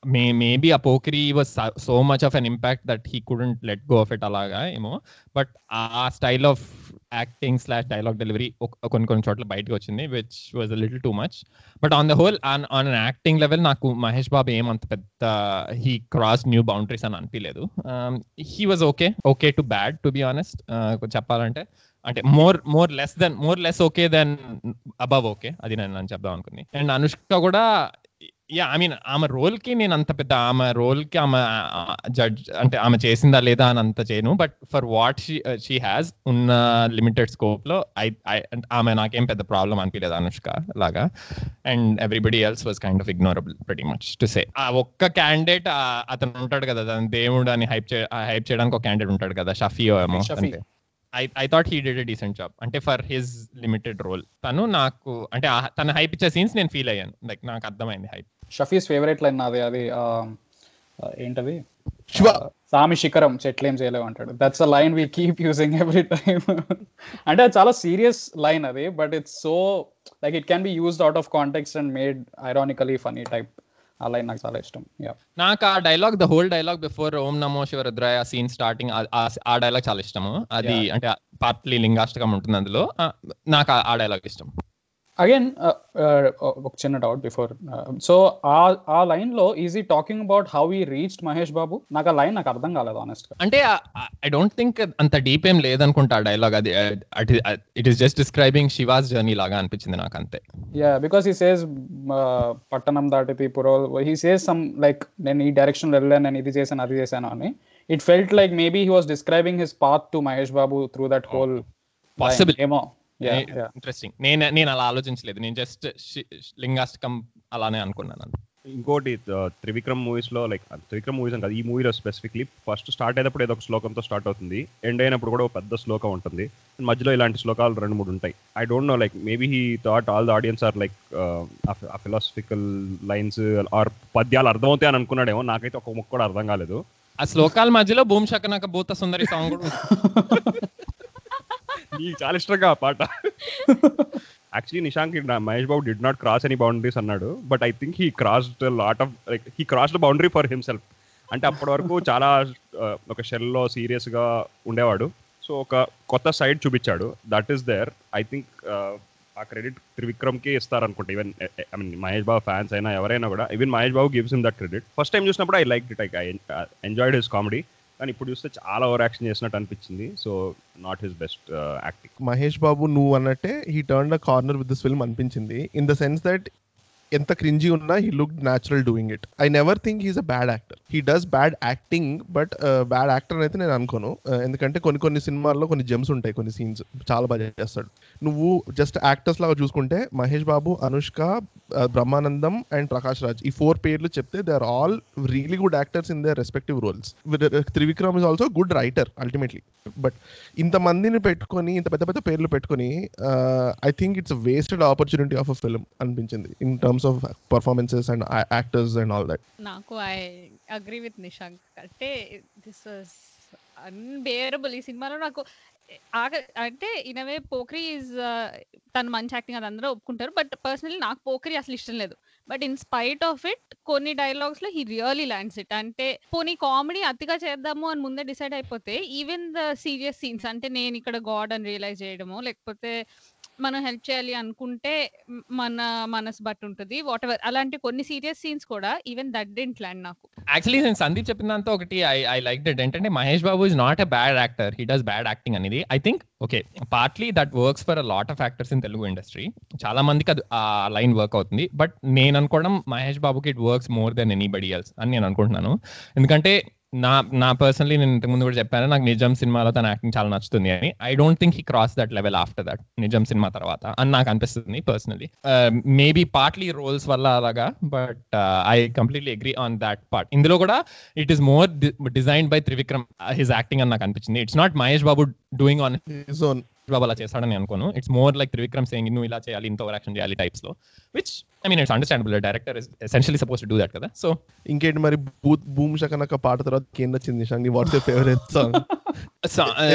మే మేబీ ఆ Pokiri was so much of an impact that he couldn't let go of it అలాగా ఏమో. But ఆ style of acting slash dialogue delivery కొన్ని కొన్ని చోట్ల బయటకు వచ్చింది which was a little too much but on the whole on on on acting level నాకు మహేష్ బాబు ఏమంత పెద్ద హీ క్రాస్ న్యూ బౌండరీస్ అని అనిపించలేదు he was okay okay to bad to be honest చెప్పాలంటే అంటే more more less than more less okay than above okay అది నేను నేను చెప్దాం అనుకుంది అండ్ అనుష్క కూడా యా ఐ మీన్ ఆమె రోల్కి నేను అంత పెద్ద ఆమె రోల్కి ఆమె జడ్జ్ అంటే ఆమె చేసిందా లేదా అని అంత చేయను. But for what she she has ఉన్న లిమిటెడ్ స్కోప్లో ఐ ఆమె నాకేం పెద్ద ప్రాబ్లం అనిపించలేదు అనుష్క లాగా. And everybody else was kind of ignorable very much to say ఆ ఒక్క క్యాండిడేట్ అతను ఉంటాడు కదా దేవుడు అని హైప్ హైప్ చేయడానికి ఒక క్యాండిడేట్ ఉంటాడు కదా షఫీ ఏమో Shafi. I I thought he did decent job అంటే ఫర్ హిజ్ లిమిటెడ్ రోల్ తను నాకు అంటే తన హైప్ ఇచ్చే సీన్స్ నేను ఫీల్ అయ్యాను. లైక్ నాకు అర్థమైంది హైప్ షఫీస్ ఫేవరెట్ లైన్ నాది అది ఏంటది? సామి శిఖరం చెట్లేం చేయలేవు అంటాడు. That's a line we keep using every time అంటే అది చాలా సీరియస్ లైన్ అది but it's so like it can be used out of context and made ironically funny type ఆ లైన్ నాకు చాలా ఇష్టం. నాకు ఆ dialogue the whole dialogue before Om Namo శివరుద్రాయ scene starting ఆ డైలాగ్ చాలా ఇష్టము. అది. అంటే పార్ట్లీ లింగాష్టకం ఉంటుంది అందులో. నాకు ఆ డైలాగ్ ఇష్టం. అగైన్ ఒక చిన్న డౌట్ బిఫోర్ సో ఆ ఆ లైన్లో he's talking about how he reached Mahesh Babu నాకు ఆ లైన్ నాకు అర్థం కాలేదు ఆనెస్ట్ అంటే ఐ డోంట్ థింక్ అంత డీప్ ఏం లేదనుకుంటా డైలాగ్ అది it is just describing Shiva's journey లాగా అనిపించింది నాకు అంతే. యా బికాస్ హీ సేస్ పట్టణం దాటితే పురో హీ సేస్ సమ్ లైక్ నేను ఈ డైరెక్షన్ వెళ్ళాను నేను ఇది చేశాను అది చేశాను అని. It felt like maybe he was describing his path to Mahesh Babu through that whole Possible. ఏమో. ఇంట్రెస్టింగ్ నేను నేను అలా ఆలోచించలేదు. నేను జస్ట్ లింగాష్టకం అలానే అనుకున్నాను ఇంకోటి త్రివిక్రమ్ మూవీస్లో లైక్ త్రివిక్రమ్ మూవీస్ అని కాదు ఈ మూవీలో స్పెసిఫిక్లీ ఫస్ట్ స్టార్ట్ అయినప్పుడు ఏదో ఒక శ్లోకంతో స్టార్ట్ అవుతుంది. ఎండ్ అయినప్పుడు కూడా ఒక పెద్ద శ్లోకం ఉంటుంది. And మధ్యలో ఇలాంటి శ్లోకాలు రెండు మూడు ఉంటాయి. I don't know like maybe he thought all the audience are like ఆ ఫిలాసఫికల్ లైన్స్ ఆర్ పద్యాలు అర్థమవుతాయి అని అనుకున్నాడేమో. నాకైతే ఒక ముక్క కూడా అర్థం కాలేదు. ఆ శ్లోకాల మధ్యలో భూమి శకనక భూత సుందరి సాంగ్ కూడా. [LAUGHS] నీకు చాలా ఇష్టంగా ఆ పాట. Actually Nishank Mahesh Babu did not cross any boundaries అన్నాడు. But I think he crossed lot of like he crossed boundary for himself అంటే అప్పటి వరకు చాలా ఒక షెల్లో సీరియస్గా ఉండేవాడు. సో ఒక కొత్త సైడ్ చూపించాడు. That is there I think ఆ క్రెడిట్ త్రివిక్రమ్కి ఇస్తారనుకుంటా. Even I mean Mahesh Babu fans అయినా ఎవరైనా కూడా. Even Mahesh Babu gives him that credit first time చూసినప్పుడు I like it I enjoyed his comedy కానీ ఇప్పుడు చూస్తే చాలా ఓవర్ యాక్షన్ చేసినట్టు అనిపించింది. So not his best uh, acting. Mahesh Babu నువ్వు అన్నట్టే he turn the corner with this film అనిపించింది. ఇన్ ద సెన్స్ దట్ ఎంత క్రింజీ ఉన్నా he look natural doing it I never think he's a bad actor he does bad acting but bad actor అయితే నేను అనుకోను. Uh, ఎందుకంటే కొన్ని కొన్ని సినిమాల్లో కొన్ని జెమ్స్ ఉంటాయి కొన్ని సీన్స్ చాలా బాగా చేస్తాడు. నువ్వు జస్ట్ యాక్టర్స్ లాగా చూసుకుంటే మహేష్ బాబు అనుష్క uh, బ్రహ్మానందం అండ్ ప్రకాష్ రాజ్ ఈ ఫోర్ పేర్లు చెప్తే they are all really good actors in their respective roles Trivikram is also good writer ultimately but ఇంతమందిని పెట్టుకొని ఇంత పెద్ద పెద్ద పేర్లు పెట్టుకొని I think it's wasted opportunity of a film అనిపించింది. In terms of performances and actors and all that నాకు I agree with Nishank. అంటే దిస్ వాస్ అన్బేరబుల్ ఈ సినిమాలో నాకు అంటే ఇనవే పోక్రీ ఈజ్ తను మంచి యాక్టింగ్ అది అందరూ ఒప్పుకుంటారు. బట్ పర్సనలీ నాకు పోక్రీ అసలు ఇష్టం లేదు. But in spite of it కొన్ని డైలాగ్స్లో హీ రియలీ ల్యాండ్స్ ఇట్ అంటే పోనీ కామెడీ అతిగా చేద్దాము అని ముందే డిసైడ్ అయిపోతే ఈవెన్ ద సీరియస్ సీన్స్ అంటే నేను ఇక్కడ గాడ్ అని రియలైజ్ చేయడము లేకపోతే మనం హెల్ప్ చేయాలి అనుకుంటే మన మనసు బట్టి ఉంటుంది వాట్ ఎవర్ అలాంటి కొన్ని సీరియస్ సీన్స్ కూడా ఈవెన్ దట్ డెంట్ ల్యాండ్ నాకు. యాక్చువల్లీ నేను సందీప్ చెప్పిన దాంతో ఒకటి ఐ ఐ లైక్ దట్ ఏంటంటే Mahesh Babu is not a bad actor he does bad acting అనేది. I think okay partly that works for a lot of actors in Telugu industry చాలా మందికి అది ఆ లైన్ వర్క్ అవుతుంది. But నేను అనుకోవడం మహేష్ బాబుకి it works more than anybody else అని నేను అనుకుంటున్నాను. ఎందుకంటే నా నా పర్సనలీ నేను ఇంతకుముందు కూడా చెప్పాను నాకు నిజం సినిమాలో తన యాక్టింగ్ చాలా నచ్చుతుంది అని. I don't think he cross that level after that Nijam cinema తర్వాత అని నాకు అనిపిస్తుంది పర్సనలీ మేబీ పార్ట్లీ రోల్స్ వల్ల అలాగా but I completely agree on that part ఇందులో కూడా it is more design by Trivikram his acting అని నాకు అనిపించింది. It's not Mahesh Babu doing on Babu అలా చేస్తాడని అనుకోను. It's more like Trivikram saying నువ్వు ఇలా చేయాలి ఇంత ఓవర్ యాక్షన్ చేయాలి టైప్స్లో. Which I mean it's understandable director is essentially suppose to do that కదా. సో ఇంకేంటి మరి? భూమి శకనక పాట తర్వాత [LAUGHS] ఏం నచ్చింది? Nishank what's your favourite song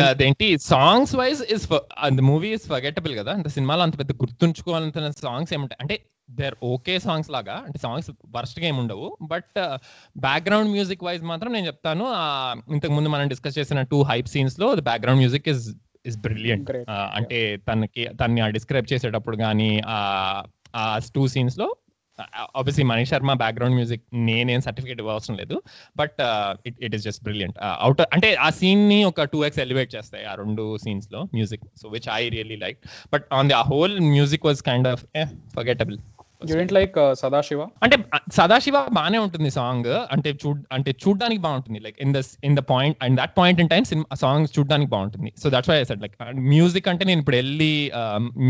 అదేంటి? Songs wise is the movie is forgettable కదా. అంటే సినిమాలో అంత పెద్ద గుర్తుంచుకోవాలంత సాంగ్స్ ఏముంటాయి? అంటే దేర్ ఓకే సాంగ్స్ లాగా. అంటే సాంగ్స్ వర్స్ట్గా ఏమి ఉండవు బట్ బ్యాక్గ్రౌండ్ మ్యూజిక్ వైజ్ మాత్రం నేను చెప్తాను. ఇంతకు ముందు మనం డిస్కస్ చేసిన two hype సీన్స్లో background music is is brilliant Great. అంటే తనకి తన్ని డిస్క్రైబ్ చేసేటప్పుడు కానీ ఆ two సీన్స్లో obviously Manish Sharma background music నేనేం సర్టిఫికేట్ ఇవ్వాల్సిన లేదు but it it is just brilliant out అంటే ఆ సీన్ని ఒక టూ ఎక్స్ ఎలివేట్ చేస్తాయి ఆ రెండు సీన్స్లో music so which I really like but on the whole music was kind of forgettable like Sadashiva అంటే ఆ, సదాశివ బానే ఉంటుంది సాంగ్. అంటే చూడ్ అంటే చూడడానికి బాగుంటుంది. Like in the in the point and that point in time cinema song చూడడానికి బాగుంటుంది. So that's why said like music అంటే నేను ఇప్పుడు వెళ్ళి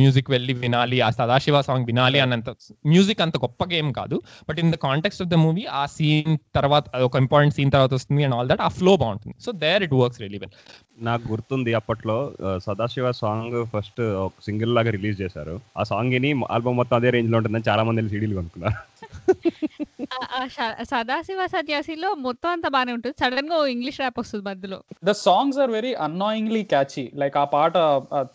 మ్యూజిక్ వెళ్ళి వినాలి ఆ సదాశివ సాంగ్ వినాలి అన్నంత మ్యూజిక్ అంత గొప్ప గేమ్ కాదు. But in the context of the movie ఆ సీన్ తర్వాత ఒక ఇంపార్టెంట్ సీన్ తర్వాత వస్తుంది అండ్ ఆల్ దట్ ఆ ఫ్లో బాగుంటుంది. So there it works really well నాకు గుర్తుంది అప్పట్లో సదాశివ సాంగ్ ఫస్ట్ ఒక సింగిల్ లాగా రిలీజ్ చేశారు. ఆ సాంగ్ని ఆల్బమ్ మొత్తం అదే రేంజ్లో ఉంటుందని చాలా మంది సీడీలు కొనుక్కున్నారు. సదాశివ సన్యాసిలో మొత్తం అంతా బానే ఉంటుంది. సడన్గా ఇంగ్లీష్ ర్యాప్ వస్తుంది మధ్యలో. The songs are very annoyingly catchy like ఆ పాట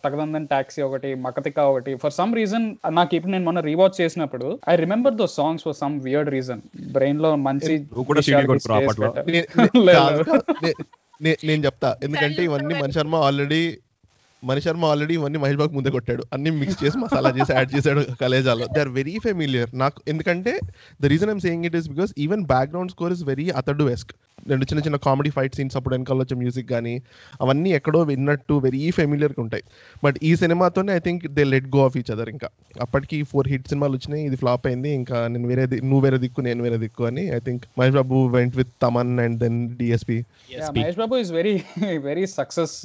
తగదందన్ టాక్సీ ఒకటి మకతిక ఒకటి ఫర్ సమ్ రీజన్ నాకు ఇప్పుడు నేను మొన్న రీవాచ్ చేసినప్పుడు I remember those songs for some weird reason బ్రెయిన్లో మంచి [LAUGHS] నేను చెప్తా. ఎందుకంటే ఇవన్నీ. మణి శర్మ ఆల్రెడీ మణి శర్మ ఆల్రెడీ ఇవన్నీ మహేష్ బాబు ముందే కొట్టాడు. అన్ని మిక్స్ చేసి మసాలా చేసి యాడ్ చేశాడు కలేజాలో. దే ఆర్ వెరీ ఫెమిలియర్ నాకు ఎందుకంటే the reason I'm saying it is because even background score is very Athadu వెస్క్ రెండు చిన్న చిన్న కామెడీ ఫైట్ సీన్స్ అప్పుడు వెనకాల వచ్చే మ్యూజిక్ కానీ అవన్నీ ఎక్కడో విన్నట్టు వెరీ ఫెమిలియర్గా ఉంటాయి. బట్ ఈ సినిమాతోనే I think they let go of each other ఇంకా. అప్పటికి ఫోర్ హిట్ సినిమాలు వచ్చినాయి ఇది ఫ్లాప్ అయింది ఇంకా నేను వేరే నువ్వు వేరే దిక్కు నేను వేరే దిక్కు అని I think Mahesh Babu went with Thaman and then DSP Mahesh Babu is very very success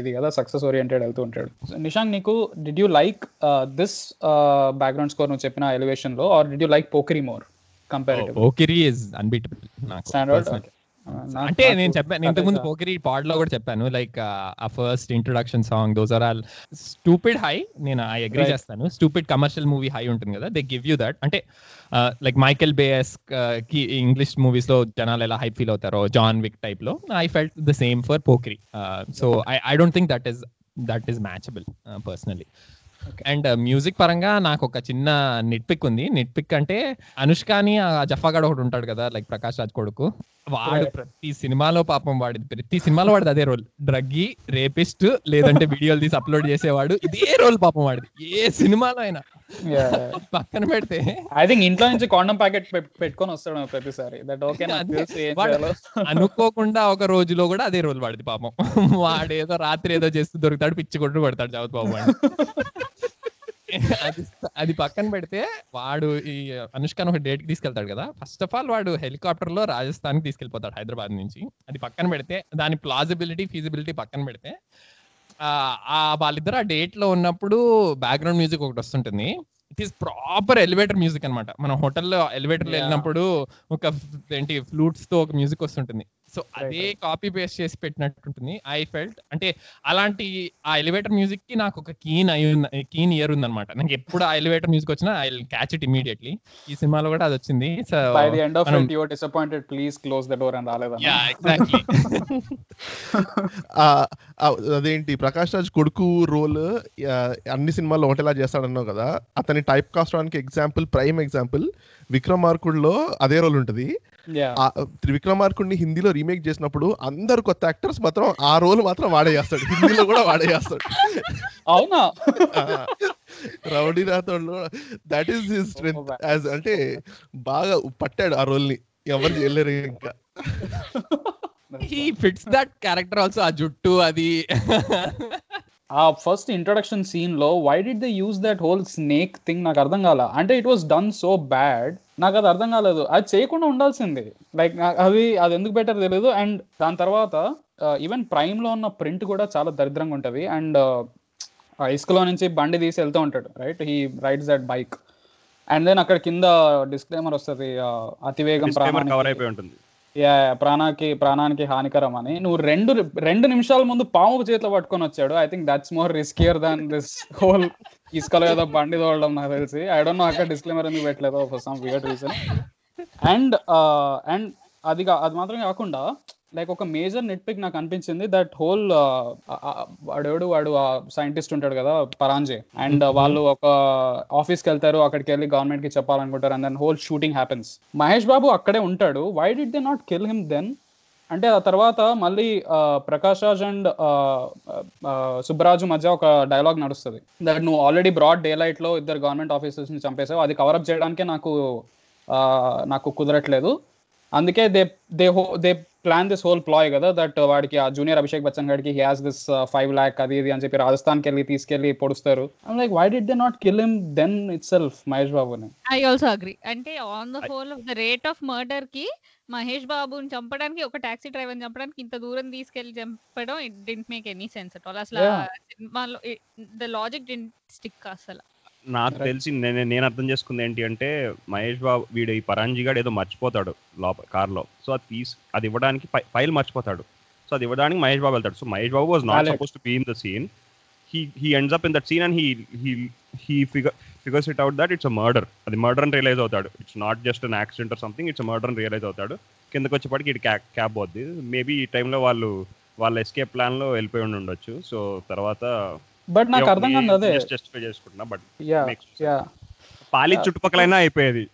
ఇది కదా సక్సెస్ ఓరియంటెడ్ వెళ్తూ ఉంటాడు. నిషాంక్ నీకు did you like this background score నువ్వు చెప్పిన ఎలివేషన్లో or did you like Pokiri more comparative Pokiri is unbeatable నాకు standard personally. అంటే నేను చెప్పాను ఇంతకు ముందు పోకిరి పాడ్లో కూడా చెప్పాను లైక్ ఆ first introduction song those are all stupid high నేను ఐ అగ్రీ. చేస్తాను. స్టూపిడ్ కమర్షియల్ మూవీ హై ఉంటుంది కదా దే గివ్ యూ దట్ అంటే లైక్ మైకెల్ బేయస్కి ఇంగ్లీష్ మూవీస్లో జనాలు ఎలా హైప్ ఫీల్ అవుతారో జాన్ విక్ టైప్లో I felt the same for Pokiri so I I don't think that is that is matchable personally. And music పరంగా నాకు ఒక చిన్న నిట్ పిక్ ఉంది. నిట్ పిక్ అంటే అనుష్కాని ఆ జఫాగాడ్ ఒకటి ఉంటాడు కదా లైక్ ప్రకాష్ రాజ్ కొడుకు. వాడు. ప్రతి సినిమాలో పాపం వాడి ప్రతి సినిమాలో వాడిది అదే రోల్. డ్రగ్గి రేపిస్ట్ లేదంటే వీడియోలు తీసి అప్లోడ్ చేసేవాడు ఇదే రోల్ పాపం వాడిది. ఏ సినిమాలో అయినా. పక్కన పెడితే. ఐ థింక్ ఇంట్లో నుంచి కాండం ప్యాకెట్ పెట్టుకొని వస్తాడు ప్రతిసారి. దట్ ఓకే అనుకోకుండా ఒక రోజులో కూడా అదే రోల్ వాడిది పాపం. వాడు ఏదో రాత్రి ఏదో చేస్తూ దొరుకుతాడు పిచ్చి కొట్టు కొడతాడు చదువు పాపం. అది అది పక్కన పెడితే వాడు ఈ అనుష్కను ఒక డేట్కి తీసుకెళ్తాడు కదా. ఫస్ట్ ఆఫ్ ఆల్ వాడు హెలికాప్టర్లో రాజస్థాన్కి తీసుకెళ్ళిపోతాడు హైదరాబాద్ నుంచి. అది పక్కన పెడితే దాని ప్లాజిబిలిటీ ఫీజిబిలిటీ పక్కన పెడితే వాళ్ళిద్దరు ఆ డేట్లో ఉన్నప్పుడు బ్యాక్గ్రౌండ్ మ్యూజిక్ ఒకటి వస్తుంటుంది. It is proper elevator music అన్నమాట. మనం హోటల్లో ఎలివేటర్. వెళ్ళినప్పుడు ఒక ఏంటి ఫ్లూట్స్తో ఒక మ్యూజిక్ వస్తుంటుంది. సో అదే కాపీ పేస్ట్ చేసి పెట్టినట్టుంటుంది ఐ ఫెల్ట్ అంటే అలాంటి ఆ ఎలివేటర్ మ్యూజిక్కి నాకు ఒక కీన్ అయి కీన్ ఇయర్ ఉందన్నమాట. నాకు ఎప్పుడు ఆ ఎలివేటర్ మ్యూజిక్ వచ్చినా ఐ క్యాచ్ ఇట్ ఇమీడియట్లీ ఈ సినిమాలో కూడా అది వచ్చింది. So by the end of మనం- it your disappointed please close the door అని రాలేదా? యా ఎగ్జాక్ట్లీ [LAUGHS] అదేంటి? ప్రకాష్ రాజ్ కొడుకు రోల్ అన్ని సినిమాల్లో ఒకటేలా చేస్తాడన్నావు కదా? అతని టైప్ కాస్ట్ అవడానికి ఎగ్జాంపుల్ ప్రైమ్ ఎగ్జాంపుల్ విక్రమార్కుడులో అదే రోల్ ఉంటుంది. యా ఆ విక్రమార్కుడిని హిందీలో రీమేక్ చేసినప్పుడు అందరు కొత్త యాక్టర్స్ మాత్రం ఆ రోల్ మాత్రం వాడే చేస్తాడు హిందీలో కూడా వాడే చేస్తాడు అవునా rowdy రాథోడ్లో that is his strength as అంటే బాగా పట్టాడు ఆ రోల్ని ఎవరు చేయలేరు ఇంకా. He fits that character also ఆ జుట్టు అది. ఆ ఫస్ట్ ఇంట్రొడక్షన్ సీన్లో why did they use that whole snake thing నాకు అర్థం కాల. అంటే it was done so bad నాకు అది అర్థం కాలేదు. అది చేయకుండా ఉండాల్సింది. లైక్ అది అది ఎందుకు బెటర్ తెలియదు అండ్ దాని తర్వాత ఈవెన్ ప్రైమ్లో ఉన్న ప్రింట్ కూడా చాలా దరిద్రంగా ఉంటది. అండ్ ఇసుకలో నుంచి బండి తీసి వెళ్తూ ఉంటాడు right he rides that bike and then అక్కడ కింద డిస్క్లైమర్ వస్తుంది అతివేగం కవర్ ప్రాణానికి అయిపోయి ఉంటుంది. ప్రాణానికి ప్రాణానికి హానికరం అని. నువ్వు రెండు రెండు నిమిషాల ముందు పాము చేతిలో పట్టుకొని వచ్చాడు. I think that's more riskier than this whole ఇసుకలో ఏదో బండి తోడడం నాకు తెలిసి. ఐ డోంట్ నో అక్కడ డిస్క్లైమర్ ఎందుకు పెట్టలేదు for some weird reason and and అది కా- అది మాత్రం కాకుండా లైక్ ఒక మేజర్ నెట్ పిక్ నాకు అనిపించింది that whole uh, uh, uh, వాడెవడు? వాడు సైంటిస్ట్ ఉంటాడు కదా పరాంజే అండ్ వాళ్ళు ఒక ఆఫీస్కి వెళ్తారు అక్కడికి వెళ్ళి గవర్నమెంట్కి చెప్పాలనుకుంటారు and then whole shooting happens Mahesh Babu అక్కడే ఉంటాడు. Why did they not kill him then అంటే ఆ తర్వాత మళ్ళీ ప్రకాష్ రాజ్ అండ్ సుబ్బరాజు మధ్య ఒక డైలాగ్ నడుస్తుంది. దట్ నువ్వు ఆల్రెడీ బ్రాడ్ డే లైట్లో ఇద్దరు గవర్నమెంట్ ఆఫీసర్స్ని చంపేసావు. అది కవరప్ చేయడానికే నాకు నాకు కుదరట్లేదు. అందుకే they they how they plan this whole ploy కదా దట్ వాడికి ఆ జూనియర్ అభిషేక్ బచ్చన్ గారికి he has this five lakh అది ఇది అని చెప్పి రాజస్థాన్కి వెళ్ళి తీసుకెళ్ళి పొడుస్తారు. Like why did they not kill him then itself Mahesh బాబుని? ఐ ఆల్సో అగ్రి అంటే on the whole of the rate of మర్డర్కి Mahesh బాబుని చంపడానికి ఒక టాక్సీ డ్రైవర్ చంపడానికి ఇంత దూరం తీసుకెళ్ళి చంపడం it didn't make any sense at all అసలు. సినిమాలో ద లాజిక్ డింట్ స్టిక్ అసలు. నాకు. తెలిసి నేను నేను అర్థం చేసుకుంది ఏంటి అంటే మహేష్ బాబు వీడు ఈ పరాంజీ గాడు ఏదో మర్చిపోతాడు లోపల కార్లో. సో అది తీసి అది ఇవ్వడానికి ఫైల్ మర్చిపోతాడు. సో అది ఇవ్వడానికి మహేష్ బాబు వెళ్తాడు. So Mahesh Babu was not. Suppose to be in the scene. He he ends up in that scene and he he he figure figures it out that it's a murder. అది murder అని realize అవుతాడు. It's not just an accident or something it's murder అని realize అవుతాడు. కిందకి వచ్చేప్పటికి ఇటు క్యా cab పోద్ది. మేబీ ఈ టైంలో వాళ్ళు వాళ్ళ ఎస్కేప్ ప్లాన్లో వెళ్ళిపోయి ఉండి ఉండొచ్చు. సో తర్వాత బట్ నాకు అర్థం కాదు అదే. జస్టిఫై చేసుకుంటున్నా బట్ యా. యా. పాలి. చుట్టుపక్కలైనా అయిపోయేది.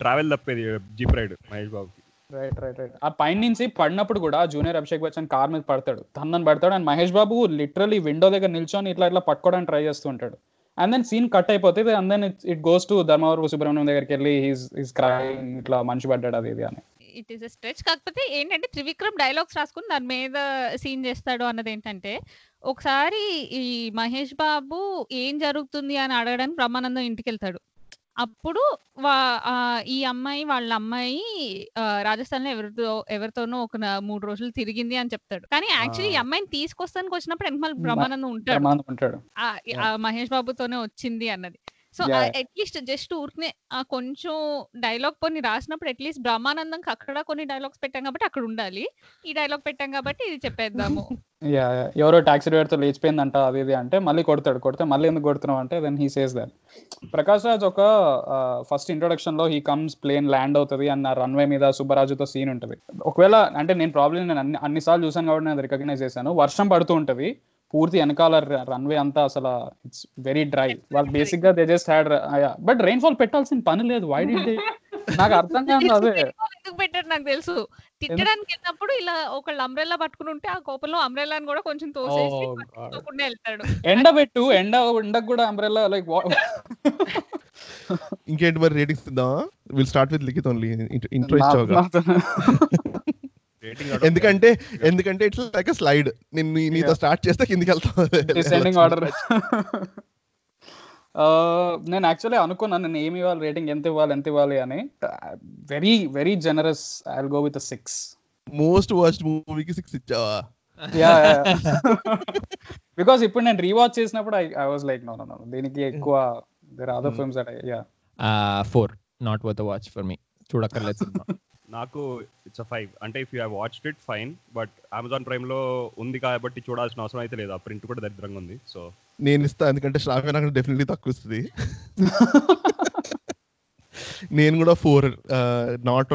ట్రావెల్ తప్పేది జీప్ రైడ్ మహేష్ బాబుకి. రైట్ రైట్ రైట్ ఆ పైన నుంచి పడినప్పుడు కూడా జూనియర్ అభిషేక్ బచ్చన్ కార్ మీద పడతాడు. తన్నని పడతాడు. And Mahesh Babu literally window దగ్గర నిల్చొని ఇట్లా ఇట్లా పట్టుకోవడానికి ట్రై చేస్తూ ఉంటాడు. అండ్ దెన్ సీన్ కట్ అయిపోతుంది and then it goes to Dharmavaram Subrahmanyam దగ్గరికి వెళ్ళి హీస్ ఈస్ క్రైంగ్ ఇట్లా మనిషి పడ్డాడు అది ఇది అని. It is stretch. కాకపోతే ఏంటంటే త్రివిక్రమ్ డైలాగ్స్ రాసుకుని దాని మీద సీన్ చేస్తాడు అన్నది ఏంటంటే ఒకసారి ఈ మహేష్ బాబు ఏం జరుగుతుంది అని అడగడానికి బ్రహ్మానందం ఇంటికి వెళ్తాడు అప్పుడు వా ఆ, ఈ అమ్మాయి వాళ్ళ అమ్మాయి రాజస్థాన్లో ఎవరితో ఎవరితోనో ఒక మూడు రోజులు తిరిగింది అని చెప్తాడు. కానీ యాక్చువల్లీ ఈ. అమ్మాయిని తీసుకొస్తానికి వచ్చినప్పుడు వెనకాల బ్రహ్మానందం ఉంటాడు. మహేష్ బాబుతోనే వచ్చింది అన్నది. సో. అట్లీస్ట్ జస్ట్ ఊరికనే ఆ కొంచెం డైలాగ్ కొన్ని రాసినప్పుడు అట్లీస్ట్ బ్రహ్మానందం అక్కడ కొన్ని డైలాగ్స్ పెట్టాం కాబట్టి అక్కడ ఉండాలి. ఈ డైలాగ్ పెట్టాం కాబట్టి ఇది చెప్పేద్దాము. [LAUGHS] యా ఎవరో టాక్సీ డ్రైవర్తో లేచిపోయిందంట అది ఇది అంటే మళ్ళీ కొడతాడు. కొడితే మళ్ళీ ఎందుకు కొడుతున్నావు అంటే then he says that Prakash Raj ఒక ఫస్ట్ ఇంట్రొడక్షన్లో హీ కమ్స్ ప్లేన్ ల్యాండ్ అవుతుంది అన్న రన్వే మీద సుబ్బరాజుతో సీన్ ఉంటుంది. ఒకవేళ అంటే నేను ప్రాబ్లం నేను అన్ని అన్నిసార్లు చూసాను కాబట్టి నేను రికగ్నైజ్ చేశాను. వర్షం పడుతూ ఉంటుంది. పూర్తి వెనకాల రన్వే అంతా అసలు ఇట్స్ వెరీ డ్రై వాళ్ళు బేసిక్గా they just had but rainfall పెట్టాల్సిన పని లేదు. వై డి నాకు అర్థం కాదు [LAUGHS] అదే. ఎందుకు పెట్టారు నాకు తెలుసు. తిట్టడానికి వెళ్ళినప్పుడు ఇలా ఒకళ్ళు అంబ్రెల్లా పట్టుకుని ఉంటే ఆ కోపంలో అంబ్రెల్లాని కూడా కొంచెం తోసేసి Oh, వెళ్తాడు. ఎండ పెట్టు ఎండ ఎండకు కూడా అంబ్రెల్లా లైక్ [LAUGHS] ఇంకేంటి మరి ratings ఇద్దామా? Will start with Likhith only intro ఇచ్చావుగా rating ఎందుకంటే ఎందుకంటే ఇట్స్ లైక్ స్లైడ్ నేను నీ- నీతో. స్టార్ట్ చేస్తే కిందికి డిసెండింగ్ ఆర్డర్ వెళ్తాను నేను యాక్చువల్లీ అనుకున్నాను నేను ఏమి ఇవ్వాలి రేటింగ్ ఎంత ఇవ్వాలి ఎంత ఇవ్వాలి అని. Very very generous I go with six most watched మూవీకి సిక్స్ ఇచ్చావా? యా బికాస్ [LAUGHS] ఇప్పుడు నేను రీవాచ్ చేసినప్పుడు I I was like no no దీనికి ఎక్కువ there other Hmm. Films yeah four not worth watch for me చూడక్కర్లేదు [LAUGHS] సినిమా. నాకు it's a five అంటే if you have watched it fine but Amazon ప్రైమ్లో ఉంది కాబట్టి చూడాల్సిన అవసరం అయితే లేదు. ఆ ప్రింట్ కూడా దరిద్రంగా ఉంది. సో నేను ఇస్తా. ఎందుకంటే శ్రావ్య నాకు డెఫినెట్లీ తక్కువ ఇస్తుంది. [LAUGHS] నేను కూడా ఫోర్ నాట్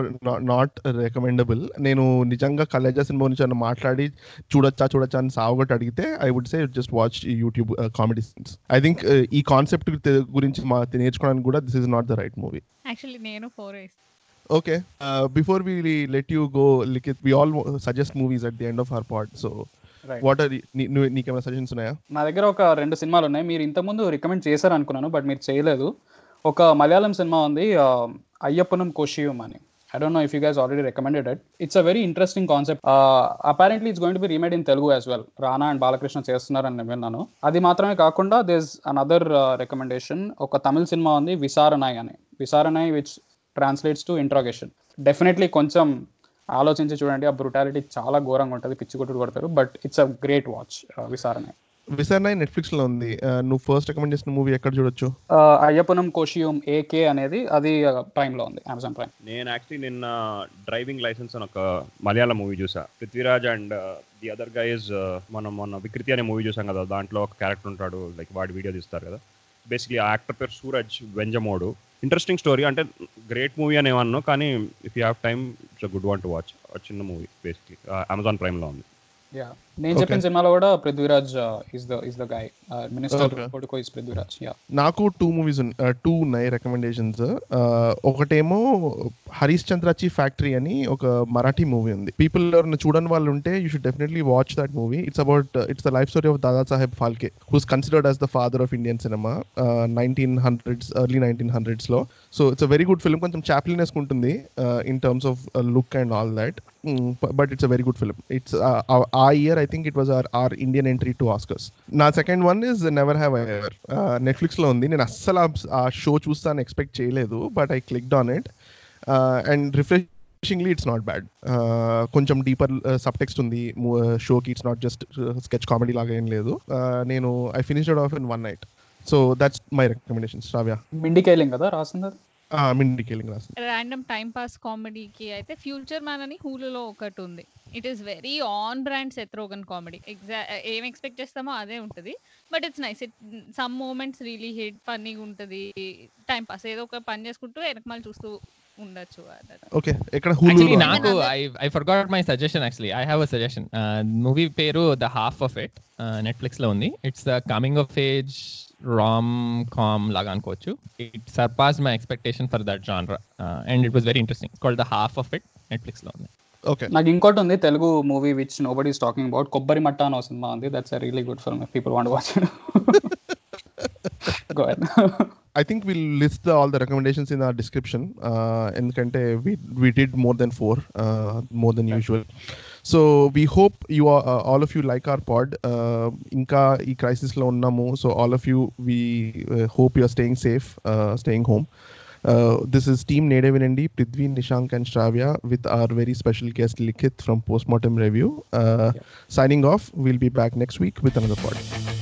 నాట్ రికమెండబుల్ నేను నిజంగా కలేజా సినిమా గురించి ఏమైనా మాట్లాడి చూడొచ్చా చూడొచ్చా అని సావుగొట్టి అడిగితే I would say just watch YouTube comedy scenes I think ఈ కాన్సెప్ట్ గురించి మా నేర్చుకోవడానికి కూడా this is not the right movie actually నేను four okay before we let you go Likhith we all suggest movies at the end of our part so right what are నీకేమైనా suggestions ఉన్నాయా? నా దగ్గర ఒక రెండు సినిమాలు ఉన్నాయి. మీరు ఇంతకుముందు రికమెండ్ చేశారు అనుకున్నాను బట్ మీరు చేయలేదు. ఒక మలయాళం సినిమా ఉంది ఆ, అయ్యప్పనం కోషియం అని. I don't know if you guys already recommended it it's a very interesting concept apparently it's going to be remade in Telugu as well Rana and Balakrishna చేస్తున్నారని నేను విన్నాను. అది మాత్రమే కాకుండా దేస్ అనదర్ రికమెండేషన్ ఒక తమిళ సినిమా ఉంది విసారణాయ్ అని. Visaranai which translates to interrogation. Definitely కొంచెం ఆలోచించి చూడండి ఆ బ్రుటాలిటీ చాలా ఘోరంగా ఉంటుంది పిచ్చి కొట్టుడు కొడతారు but it's a great watch Visaranai Visaranai నెట్ఫ్లిక్స్లో ఉంది. Uh, నువ్వు ఫస్ట్ రికమెండ్ చేసిన మూవీ ఎక్కడ చూడొచ్చు? అయ్యప్పనం కోషియం ఏకే అనేది అది ప్రైమ్లో ఉంది అమెజాన్ ప్రైమ్ నేను యాక్చువల్లీ నిన్న డ్రైవింగ్ లైసెన్స్ అని ఒక మలయాళం మూవీ చూసా. Prithviraj and the other guys మనం మొన్న వికృతి అనే మూవీ చూసాం కదా దాంట్లో ఒక క్యారెక్టర్ ఉంటాడు లైక్ వాడి వీడియో తీస్తారు కదా. బేసిక్లీ ఆ యాక్టర్ పేరు సూరజ్ వెంజమోడు. ఇంట్రెస్టింగ్ స్టోరీ అంటే గ్రేట్ మూవీ అని ఏమన్నా కానీ if you have time it's good one to watch చిన్న మూవీ బేసిక్లీ అమెజాన్ ప్రైమ్లో ఉంది. యా నేను. చెప్పిన సినిమాలో కూడా Prithviraj is the is the guy minister. కొడుకు ఇస్ పృథ్వీరాజ్ యా నాకు టూ మూవీస్ టూ ఉన్నాయి రికమెండేషన్స్ ఒకటేమో హరీష్ చంద్రాచి ఫ్యాక్టరీ అని ఒక మరాఠీ మూవీ ఉంది. పీపుల్ ఎవరైనా చూడని వాళ్ళు ఉంటే you should definitely watch that movie it's about it's the life story of Dada Saheb Phalke who's considered as the father of Indian cinema nineteen hundreds early nineteen హండ్రెడ్స్లో. So it's a very good film కొంచెం chaplinesque ఉంటుంది in terms of look and all that but it's a very good film it's uh year I think it was our our Indian entry to Oscars నా second one is never have ever నెట్ఫ్లిక్స్లో ఉంది. నేను అస్సలు ఆ- show చూస్తాను expect చేయలేదు but I clicked on it and refreshingly it's not bad కొంచెం deeper sub text ఉంది. షోకి it's not just sketch comedy లాగా ఏం లేదు. నేను I finished off in one night so that's my recommendation Shravya Mindy కదా రాసింది? మిండి కేలింగ్ రాసింది ర్యాండమ్ టైం పాస్ కామెడీకి అయితే ఫ్యూచర్ మ్యాన్ అని హూలులో ఒకటి ఉంది. It is very on brand Seth Rogen comedy ఎగ్జా ఏం ఎక్స్పెక్ట్ చేస్తామో అదే ఉంటుంది. But it's nice it some moments really hit ఫన్నీగా ఉంటుంది. టైం పాస్ ఏదో ఒక పని చేసుకుంటూ వెనకమాల చూస్తూ ఉండొచ్చు ఓకే. యాక్చువల్లీ హూలు నాకు I I forgot my suggestion actually I have a suggestion movie పేరు ద హాఫ్ ఆఫ్ ఇట్ నెట్ఫ్లిక్స్లో ఉంది. It's the coming of age rom com లాగా అనుకోవచ్చు. It surpass my expectation for that genre and it was very interesting called the half of it నెట్ఫ్లిక్స్లో ఉంది. Okay నాకు ఇంకోటి ఉంది Telugu movie which nobody talking about Kobbari Matta అనే cinema ఉంది. That's really good for my people want watch go I think we'll list the, all the recommendations in our description. Uh, ఎందుకంటే we we did more than four, uh, more than usual. So we hope you are uh, all of you like our pod. Uh, inka e crisis lo namo. So all of you, we uh, hope you are staying safe, uh, staying home. this is Team Native in Indy, Prithvi, Nishank, and Shravya with our very special guest Likhit from Postmortem Review. Signing off. We'll be back next week with another pod.